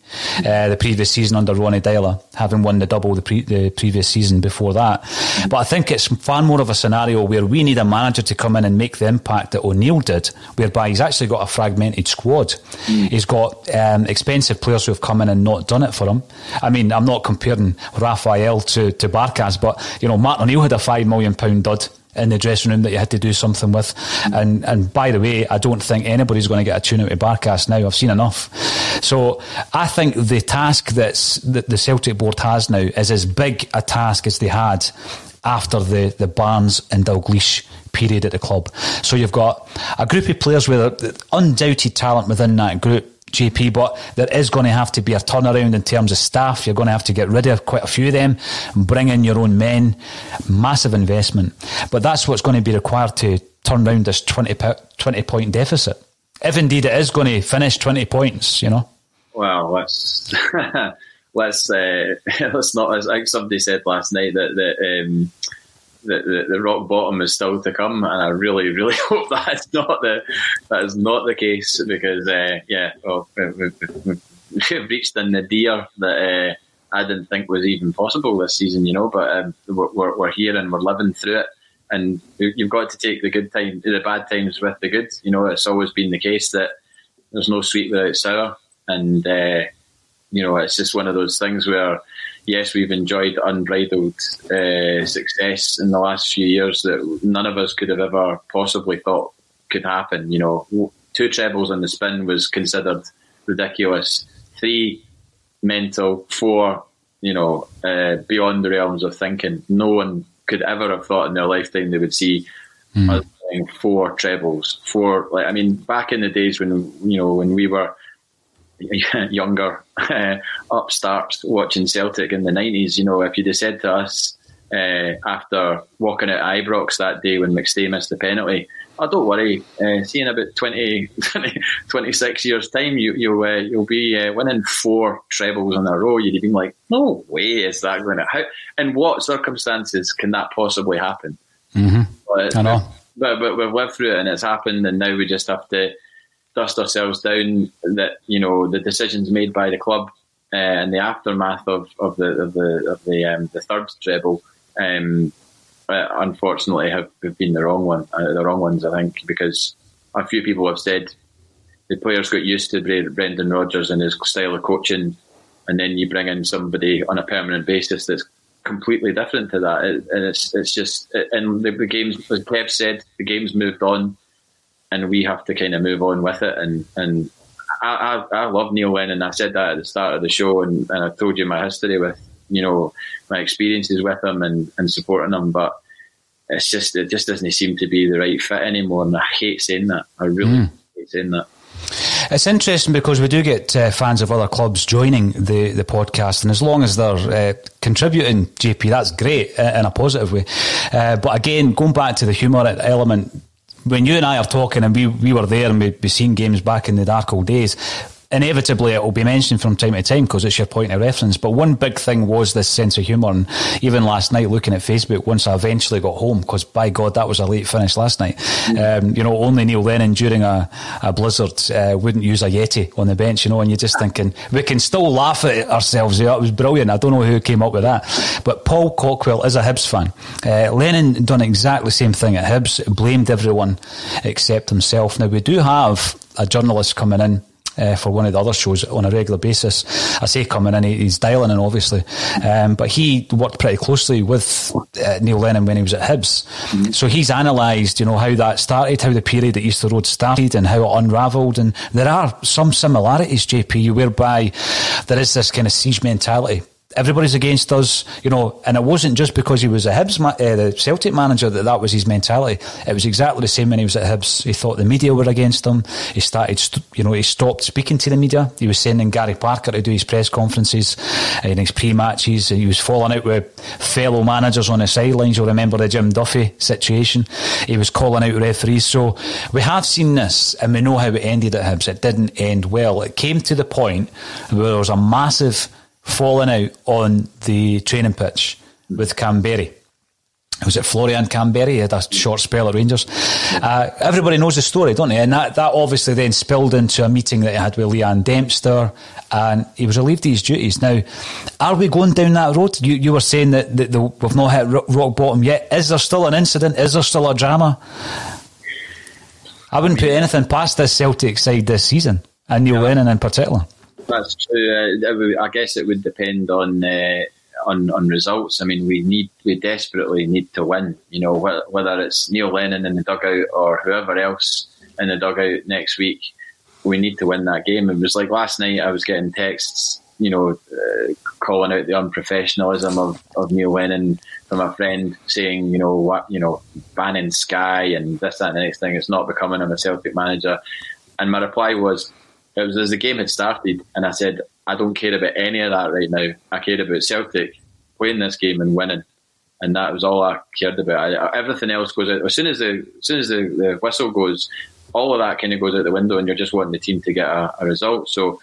uh, the previous season under Ronnie Deila, having won the double the, pre- the previous season before that. But I think it's far more of a scenario where we need a manager to come in and make the impact that O'Neill did, whereby he's actually got a fragmented squad. Mm. He's got um, expensive players who have come in and not done it for him. I mean, I'm not comparing Raphael to, to Barkas, but, you know, Martin O'Neill had a £5 million dud in the dressing room that you had to do something with. And and by the way, I don't think anybody's going to get a tune out of Barkas now. I've seen enough. So I think the task that's, that the Celtic board has now is as big a task as they had after the, the Barnes and Dalglish period at the club. So you've got a group of players with undoubted talent within that group JP, but there is going to have to be a turnaround in terms of staff. You're going to have to get rid of quite a few of them, bring in your own men, massive investment. But that's what's going to be required to turn around this 20, 20 point deficit. If indeed it is going to finish 20 points, you know. Well, let's let's uh, let's not. As somebody said last night that that um, the, the, the, rock bottom is still to come, and I really, really hope that's not the that is not the case because uh, yeah, well, we've, we've, reached the nadir that uh, I didn't think was even possible this season, you know. But um, we're, we're here and we're living through it, and you've got to take the good time, the bad times with the good. You know, it's always been the case that there's no sweet without sour, and uh, you know, it's just one of those things where yes, we've enjoyed unbridled uh, success in the last few years that none of us could have ever possibly thought could happen. You know, two trebles on the spin was considered ridiculous. Three mental, four, you know, uh, beyond the realms of thinking. No one could ever have thought in their lifetime they would see mm. us playing four trebles. Four, like I mean, back in the days when you know when we were younger uh, upstarts watching Celtic in the 90s, you know, if you'd have said to us uh, after walking out Ibrox that day when McStay missed the penalty, oh, don't worry, uh, see in about 20, 20 26 years' time, you, you'll, uh, you'll be uh, winning four trebles in a row. You'd have been like, no way is that going to how In what circumstances can that possibly happen? Mm-hmm. But, I know. But, but we've lived through it and it's happened, and now we just have to dust ourselves down that you know the decisions made by the club uh, and the aftermath of, of the of the of the um, the third treble, um, uh, unfortunately, have, have, been the wrong one, uh, the wrong ones. I think because a few people have said the players got used to Brendan Rodgers and his style of coaching, and then you bring in somebody on a permanent basis that's completely different to that, it, and it's it's just and the, the games, as Kev said, the game's moved on and we have to kind of move on with it. And and I, I, I love Neil Lennon. And I said that at the start of the show, and, and I told you my history with you know my experiences with him and, and supporting him, but it's just it just doesn't seem to be the right fit anymore, and I hate saying that. I really mm. hate saying that. It's interesting because we do get uh, fans of other clubs joining the, the podcast, and as long as they're uh, contributing, JP, that's great uh, in a positive way. Uh, but again, going back to the humour element, when you and I are talking and we, we were there and we'd be seeing games back in the dark old days, inevitably it will be mentioned from time to time because it's your point of reference. But one big thing was this sense of humour. And even last night, looking at Facebook, once I eventually got home, because by God, that was a late finish last night. Um, you know, only Neil Lennon during a, a blizzard uh, wouldn't use a Yeti on the bench, you know, and you're just thinking, we can still laugh at ourselves. Yeah, it was brilliant. I don't know who came up with that. But Paul Cockwell is a Hibs fan. Uh, Lennon done exactly the same thing at Hibs, blamed everyone except himself. Now, we do have a journalist coming in uh, for one of the other shows on a regular basis. I say coming in, he's dialing in, obviously. Um, but he worked pretty closely with uh, Neil Lennon when he was at Hibs. Mm-hmm. So he's analysed, you know, how that started, how the period at Easter Road started, and how it unravelled. And there are some similarities, JP, whereby there is this kind of siege mentality everybody's against us, you know, and it wasn't just because he was a Hibs, uh, the Celtic manager, that that was his mentality. It was exactly the same when he was at Hibs. He thought the media were against him. He started, you know, he stopped speaking to the media. He was sending Garry Parker to do his press conferences and his pre-matches. He was falling out with fellow managers on the sidelines. You'll remember the Jim Duffy situation. He was calling out referees. So we have seen this and we know how it ended at Hibs. It didn't end well. It came to the point where there was a massive falling out on the training pitch with Kamberi. Was it Florian Kamberi? He had a short spell at Rangers. Uh, everybody knows the story, don't they? And that, that obviously then spilled into a meeting that he had with Leeann Dempster, and he was relieved of his duties. Now, are we going down that road? You, you were saying that, that the, we've not hit rock bottom yet. Is there still an incident? Is there still a drama? I wouldn't put anything past this Celtic side this season, and Neil Lennon in particular. That's true. Uh, I guess it would depend on uh, on on results. I mean, we need we desperately need to win. You know, whether it's Neil Lennon in the dugout or whoever else in the dugout next week, we need to win that game. It was like last night. I was getting texts, you know, uh, calling out the unprofessionalism of, of Neil Lennon from a friend saying, you know, what, you know, banning Sky and this, that, and the next thing. It's not becoming a Celtic manager. And my reply was, it was as the game had started, and I said, I don't care about any of that right now. I care about Celtic playing this game and winning, and that was all I cared about. I, everything else goes out as soon as the as soon as the, the, whistle goes. All of that kind of goes out the window, and you're just wanting the team to get a, a result. So,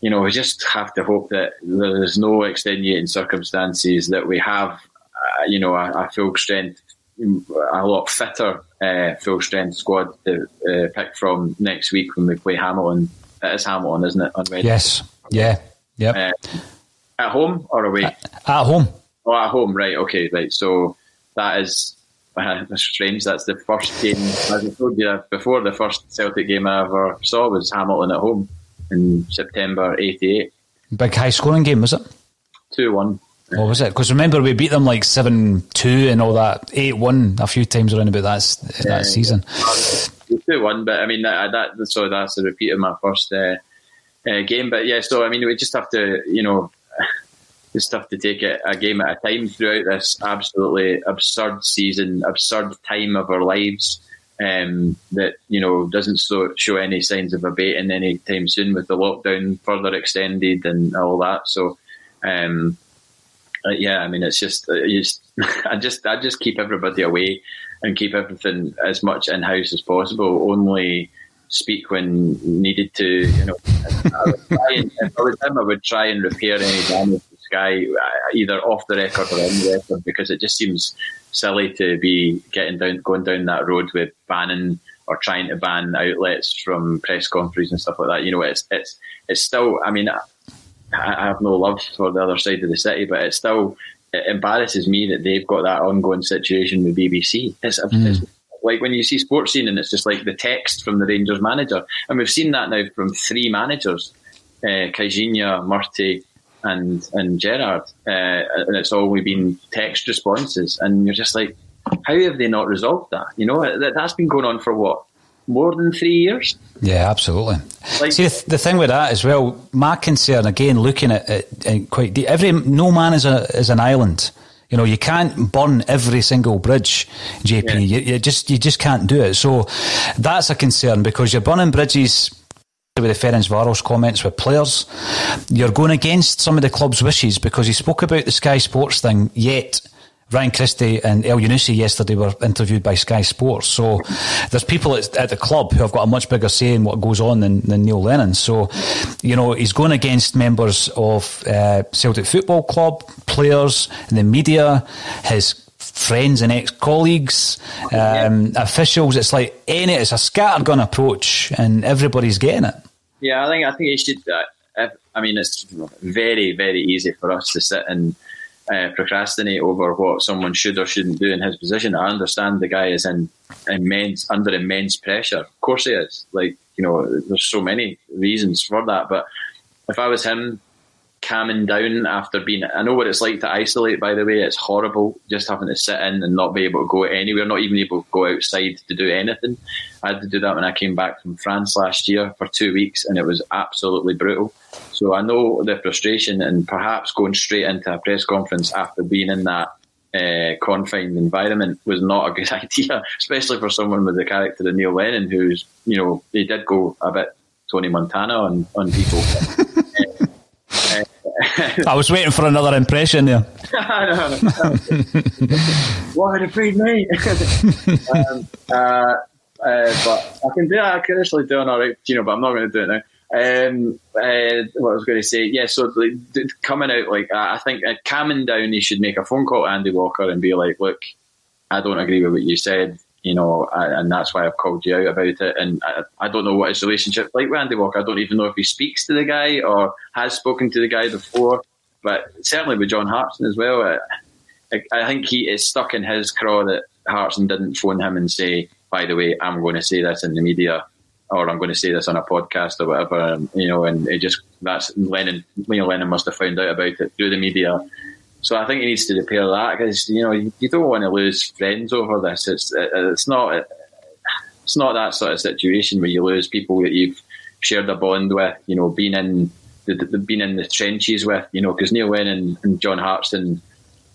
you know, we just have to hope that there's no extenuating circumstances that we have, uh, you know, a, a full strength a lot fitter uh, full strength squad to uh, pick from next week when we play Hamilton. It is Hamilton, isn't it? On Wednesday? Yes. Yeah. Yeah. Uh, at home or away? At, at, home. Oh, at home. Right. Okay. Right. So that is uh, strange. That's the first game. As I told you before, the first Celtic game I ever saw was Hamilton at home in September '88. Big high scoring game, was it? Two one. What was it? Because remember we beat them like seven two and all that, eight one a few times around about that that yeah, season. Two one, but I mean that, that so that's a repeat of my first uh, uh, game. But yeah, so I mean we just have to you know just have to take it a game at a time throughout this absolutely absurd season, absurd time of our lives. Um, that you know doesn't so, show any signs of abating anytime soon with the lockdown further extended and all that. So um, uh, yeah, I mean, it's just, uh, just I just, I just keep everybody away and keep everything as much in house as possible. Only speak when needed to. You know, I would try and, if I was him, I would try and repair any damage to Sky uh, either off the record or on the record because it just seems silly to be getting down, going down that road with banning or trying to ban outlets from press conferences and stuff like that. You know, it's it's it's still. I mean, I have no love for the other side of the city, but it still it embarrasses me that they've got that ongoing situation with BBC. It's, mm. it's like when you see Sportscene and it's just like the text from the Rangers manager, and we've seen that now from three managers: uh, Caixinha, Murty, and and Gerrard, uh, and it's always been text responses, and you're just like, how have they not resolved that? You know, that, that's been going on for what more than three years. Yeah, absolutely. Like, See, the, the, thing with that as well, my concern again, looking at it quite deep, every no man is a is an island. You know, you can't burn every single bridge, JP. Yeah. You, you, just you just can't do it. So that's a concern because you're burning bridges with the Ferencvaros comments with players. You're going against some of the club's wishes because he spoke about the Sky Sports thing, yet Ryan Christie and Elyounoussi yesterday were interviewed by Sky Sports. So there's people at, at, the club who have got a much bigger say in what goes on than, than Neil Lennon. So, you know, he's going against members of uh, Celtic Football Club, players, the media, his friends and ex-colleagues, um, yeah. officials. It's like any, it's a scattergun approach and everybody's getting it. Yeah, I think, I think he should, uh, I mean, it's very, very easy for us to sit and uh, procrastinate over what someone should or shouldn't do in his position. I understand the guy is in immense under immense pressure. Of course he is. Like you know, there's so many reasons for that. But if I was him, calming down after being. I know what it's like to isolate. By the way, it's horrible just having to sit in and not be able to go anywhere, not even able to go outside to do anything. I had to do that when I came back from France last year for two weeks, and it was absolutely brutal. So I know the frustration, and perhaps going straight into a press conference after being in that uh, confined environment was not a good idea, especially for someone with the character of Neil Lennon, who's you know he did go a bit Tony Montana on on people. I was waiting for another impression there. Why had afraid me? um, uh, uh, but I can do. I can actually do an alright, you know, but I'm not going to do it now. Um, uh, what I was going to say, yeah. So like, coming out like I think uh, calming down, he should make a phone call to Andy Walker and be like, "Look, I don't agree with what you said you know, and that's why I've called you out about it. And I, I don't know what his relationship like with Andy Walker. I don't even know if he speaks to the guy or has spoken to the guy before, but certainly with John Hartson as well. I, I think he is stuck in his craw that Hartson didn't phone him and say, by the way, I'm going to say this in the media or I'm going to say this on a podcast or whatever. And, you know, and it just, that's Lennon, Neil Lennon must have found out about it through the media so I think he needs to repair that because you know you, don't want to lose friends over this. It's it's not it's not that sort of situation where you lose people that you've shared a bond with. You know, being in the, the in the trenches with. You know, because Neil Lennon and John Hartson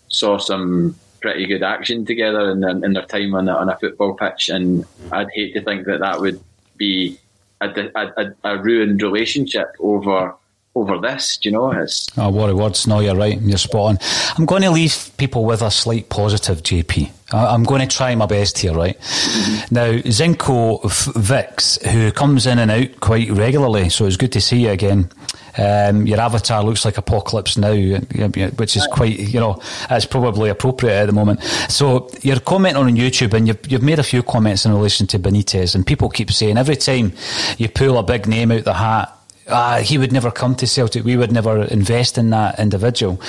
saw some pretty good action together in, in their time on a, on a football pitch, and I'd hate to think that that would be a, a, a ruined relationship over over this. Do you know? It's oh, what a words! No, you're right. You're spot on. I'm going to leave people with a slight positive, JP. I'm going to try my best here, right? Mm-hmm. Now, Zinko Vix, who comes in and out quite regularly, so it's good to see you again. Um, your avatar looks like Apocalypse Now, which is quite, you know, it's probably appropriate at the moment. So you're commenting on YouTube, and you've, you've made a few comments in relation to Benitez, and people keep saying every time you pull a big name out the hat, uh, he would never come to Celtic. We would never invest in that individual.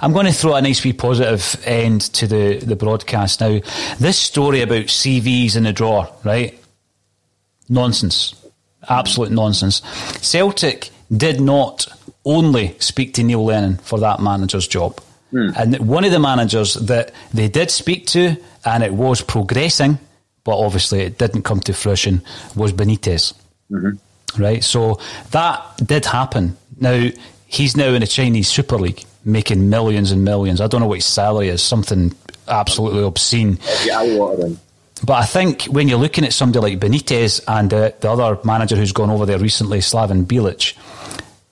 I'm going to throw a nice wee positive end to the, the broadcast now. This story about CVs in the drawer, right? Nonsense. Absolute nonsense. Celtic did not only speak to Neil Lennon for that manager's job. Hmm. And one of the managers that they did speak to, and it was progressing, but obviously it didn't come to fruition, was Benitez. Mm-hmm right? So that did happen. Now he's now in the Chinese Super League, making millions and millions. I don't know what his salary is, something absolutely obscene. But I think when you're looking at somebody like Benitez and uh, the other manager who's gone over there recently, Slaven Bilic,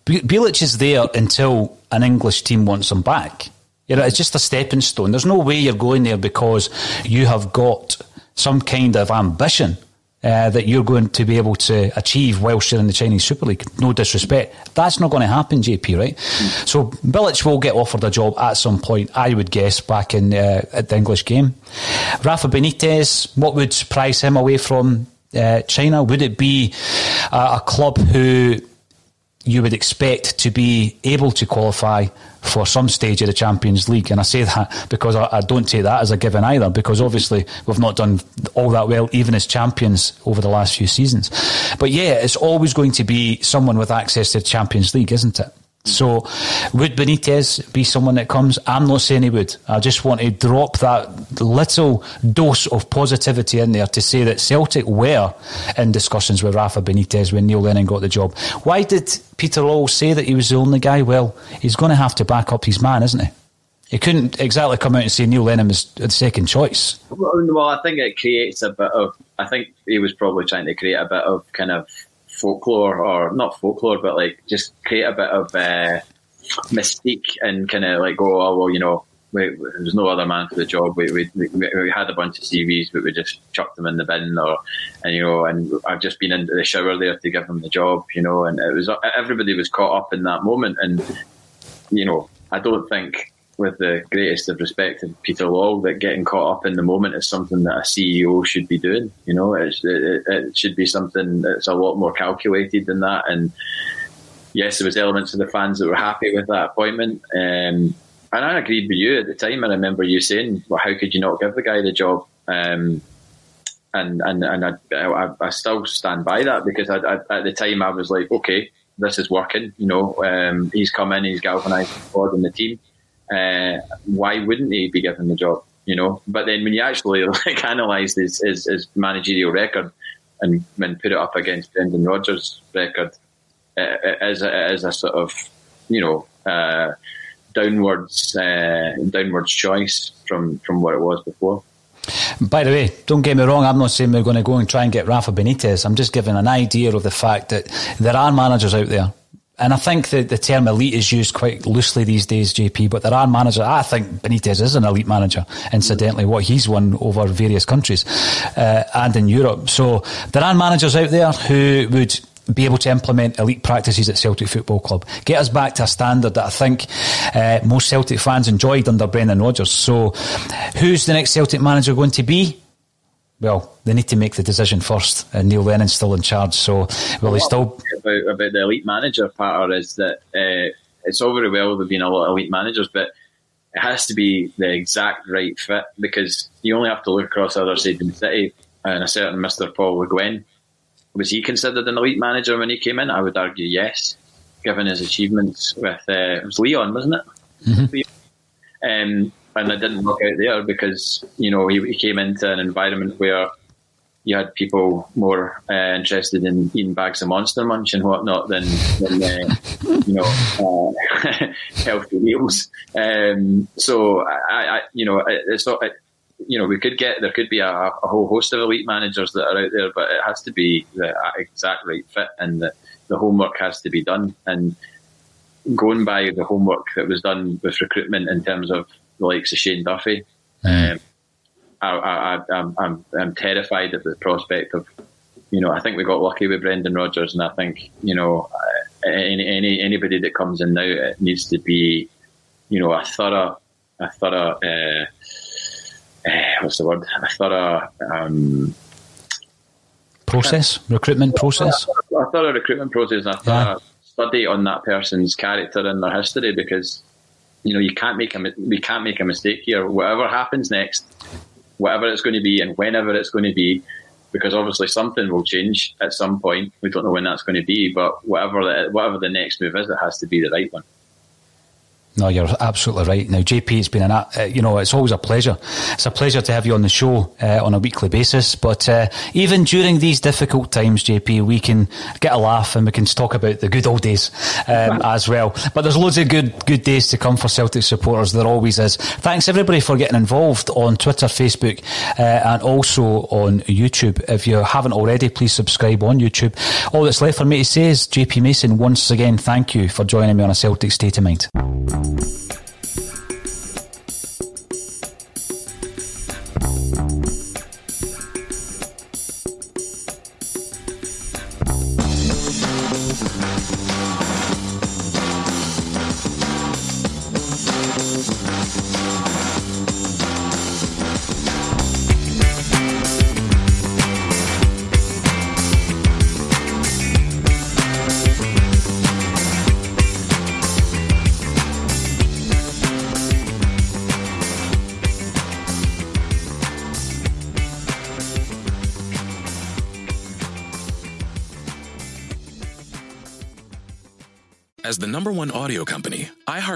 Bilic is there until an English team wants him back. You know, it's just a stepping stone. There's no way you're going there because you have got some kind of ambition uh, that you're going to be able to achieve whilst you're in the Chinese Super League. No disrespect. That's not going to happen, JP, right? Mm. So Bilic will get offered a job at some point, I would guess, back in uh, at the English game. Rafa Benitez, what would price him away from uh, China? Would it be a club who you would expect to be able to qualify for some stage of the Champions League. And I say that because I, I, don't take that as a given either, because obviously we've not done all that well, even as champions over the last few seasons. But yeah, it's always going to be someone with access to the Champions League, isn't it? So, would Benitez be someone that comes? I'm not saying he would. I just want to drop that little dose of positivity in there to say that Celtic were in discussions with Rafa Benitez when Neil Lennon got the job. Why did Peter Lawwell say that he was the only guy? Well, he's going to have to back up his man, isn't he? He couldn't exactly come out and say Neil Lennon was the second choice. Well, I think it creates a bit of. I think he was probably trying to create a bit of kind of folklore or not folklore, but like just create a bit of uh, mystique and kind of like go, oh well, you know, we, there's no other man for the job. We, we, we, we had a bunch of CVs, but we just chucked them in the bin, or and you know, and I've just been into the shower there to give them the job, you know, and it was everybody was caught up in that moment, and you know, I don't think with the greatest of respect to Peter Lawwell, that getting caught up in the moment is something that a CEO should be doing. You know, it, it should be something that's a lot more calculated than that. And yes, there was elements of the fans that were happy with that appointment. Um, and I agreed with you at the time. I remember you saying, "Well, how could you not give the guy the job?" Um, and and and I, I, I, still stand by that because I, I, at the time I was like, okay, this is working. You know, um, he's come in, he's galvanised the squad and the team. Uh, why wouldn't he be given the job? You know, but then when you actually like analyse his, his, his managerial record and when put it up against Brendan Rodgers' record, uh, as a, as a sort of you know uh, downwards uh, downwards choice from from what it was before. By the way, don't get me wrong, I'm not saying we're going to go and try and get Rafa Benitez. I'm just giving an idea of the fact that there are managers out there. And I think that the term elite is used quite loosely these days, JP, but there are managers. I think Benitez is an elite manager, incidentally, what he's won over various countries uh, and in Europe. So there are managers out there who would be able to implement elite practices at Celtic Football Club. Get us back to a standard that I think uh, most Celtic fans enjoyed under Brendan Rodgers. So, who's the next Celtic manager going to be? Well, they need to make the decision first. And Neil Lennon's still in charge, so will he still? About, about the elite manager part is that uh, it's all very well there being a lot of elite managers, but it has to be the exact right fit because you only have to look across the other side of the city and a certain Mr. Paul Le Guen was he considered an elite manager when he came in? I would argue yes, given his achievements with uh, it was Lyon, wasn't it? Mm-hmm. Um, and it didn't work out there because you know he, he, came into an environment where you had people more uh, interested in eating bags of Monster Munch and whatnot than, than uh, you know uh, healthy meals. Um, so I, I, you know, it's not. It, you know, we could get there could be a, a, whole host of elite managers that are out there, but it has to be the exact right fit, and the, the homework has to be done. And going by the homework that was done with recruitment in terms of the likes of Shane Duffy, mm. um, I, am I'm, I'm terrified at the prospect of, you know, I think we got lucky with Brendan Rodgers, and I think you know, uh, any, any anybody that comes in now it needs to be, you know, a thorough, a thorough. Uh, uh, what's the word? A thorough um, process, recruitment process. A thorough recruitment process, and a thorough yeah. study on that person's character and their history, because you know you can't make a we can't make a mistake here. Whatever happens next, whatever it's going to be, and whenever it's going to be, because obviously something will change at some point. We don't know when that's going to be, but whatever the, whatever the next move is, it has to be the right one. No, you're absolutely right. Now, JP, it's been an, uh, you know, it's always a pleasure. It's a pleasure to have you on the show uh, on a weekly basis. But uh, even during these difficult times, JP, we can get a laugh and we can talk about the good old days um, as well. But there's loads of good good days to come for Celtic supporters. There always is. Thanks everybody for getting involved on Twitter, Facebook, uh, and also on YouTube. If you haven't already, please subscribe on YouTube. All that's left for me to say is, JP Mason, once again, thank you for joining me on a Celtic State of Mind. As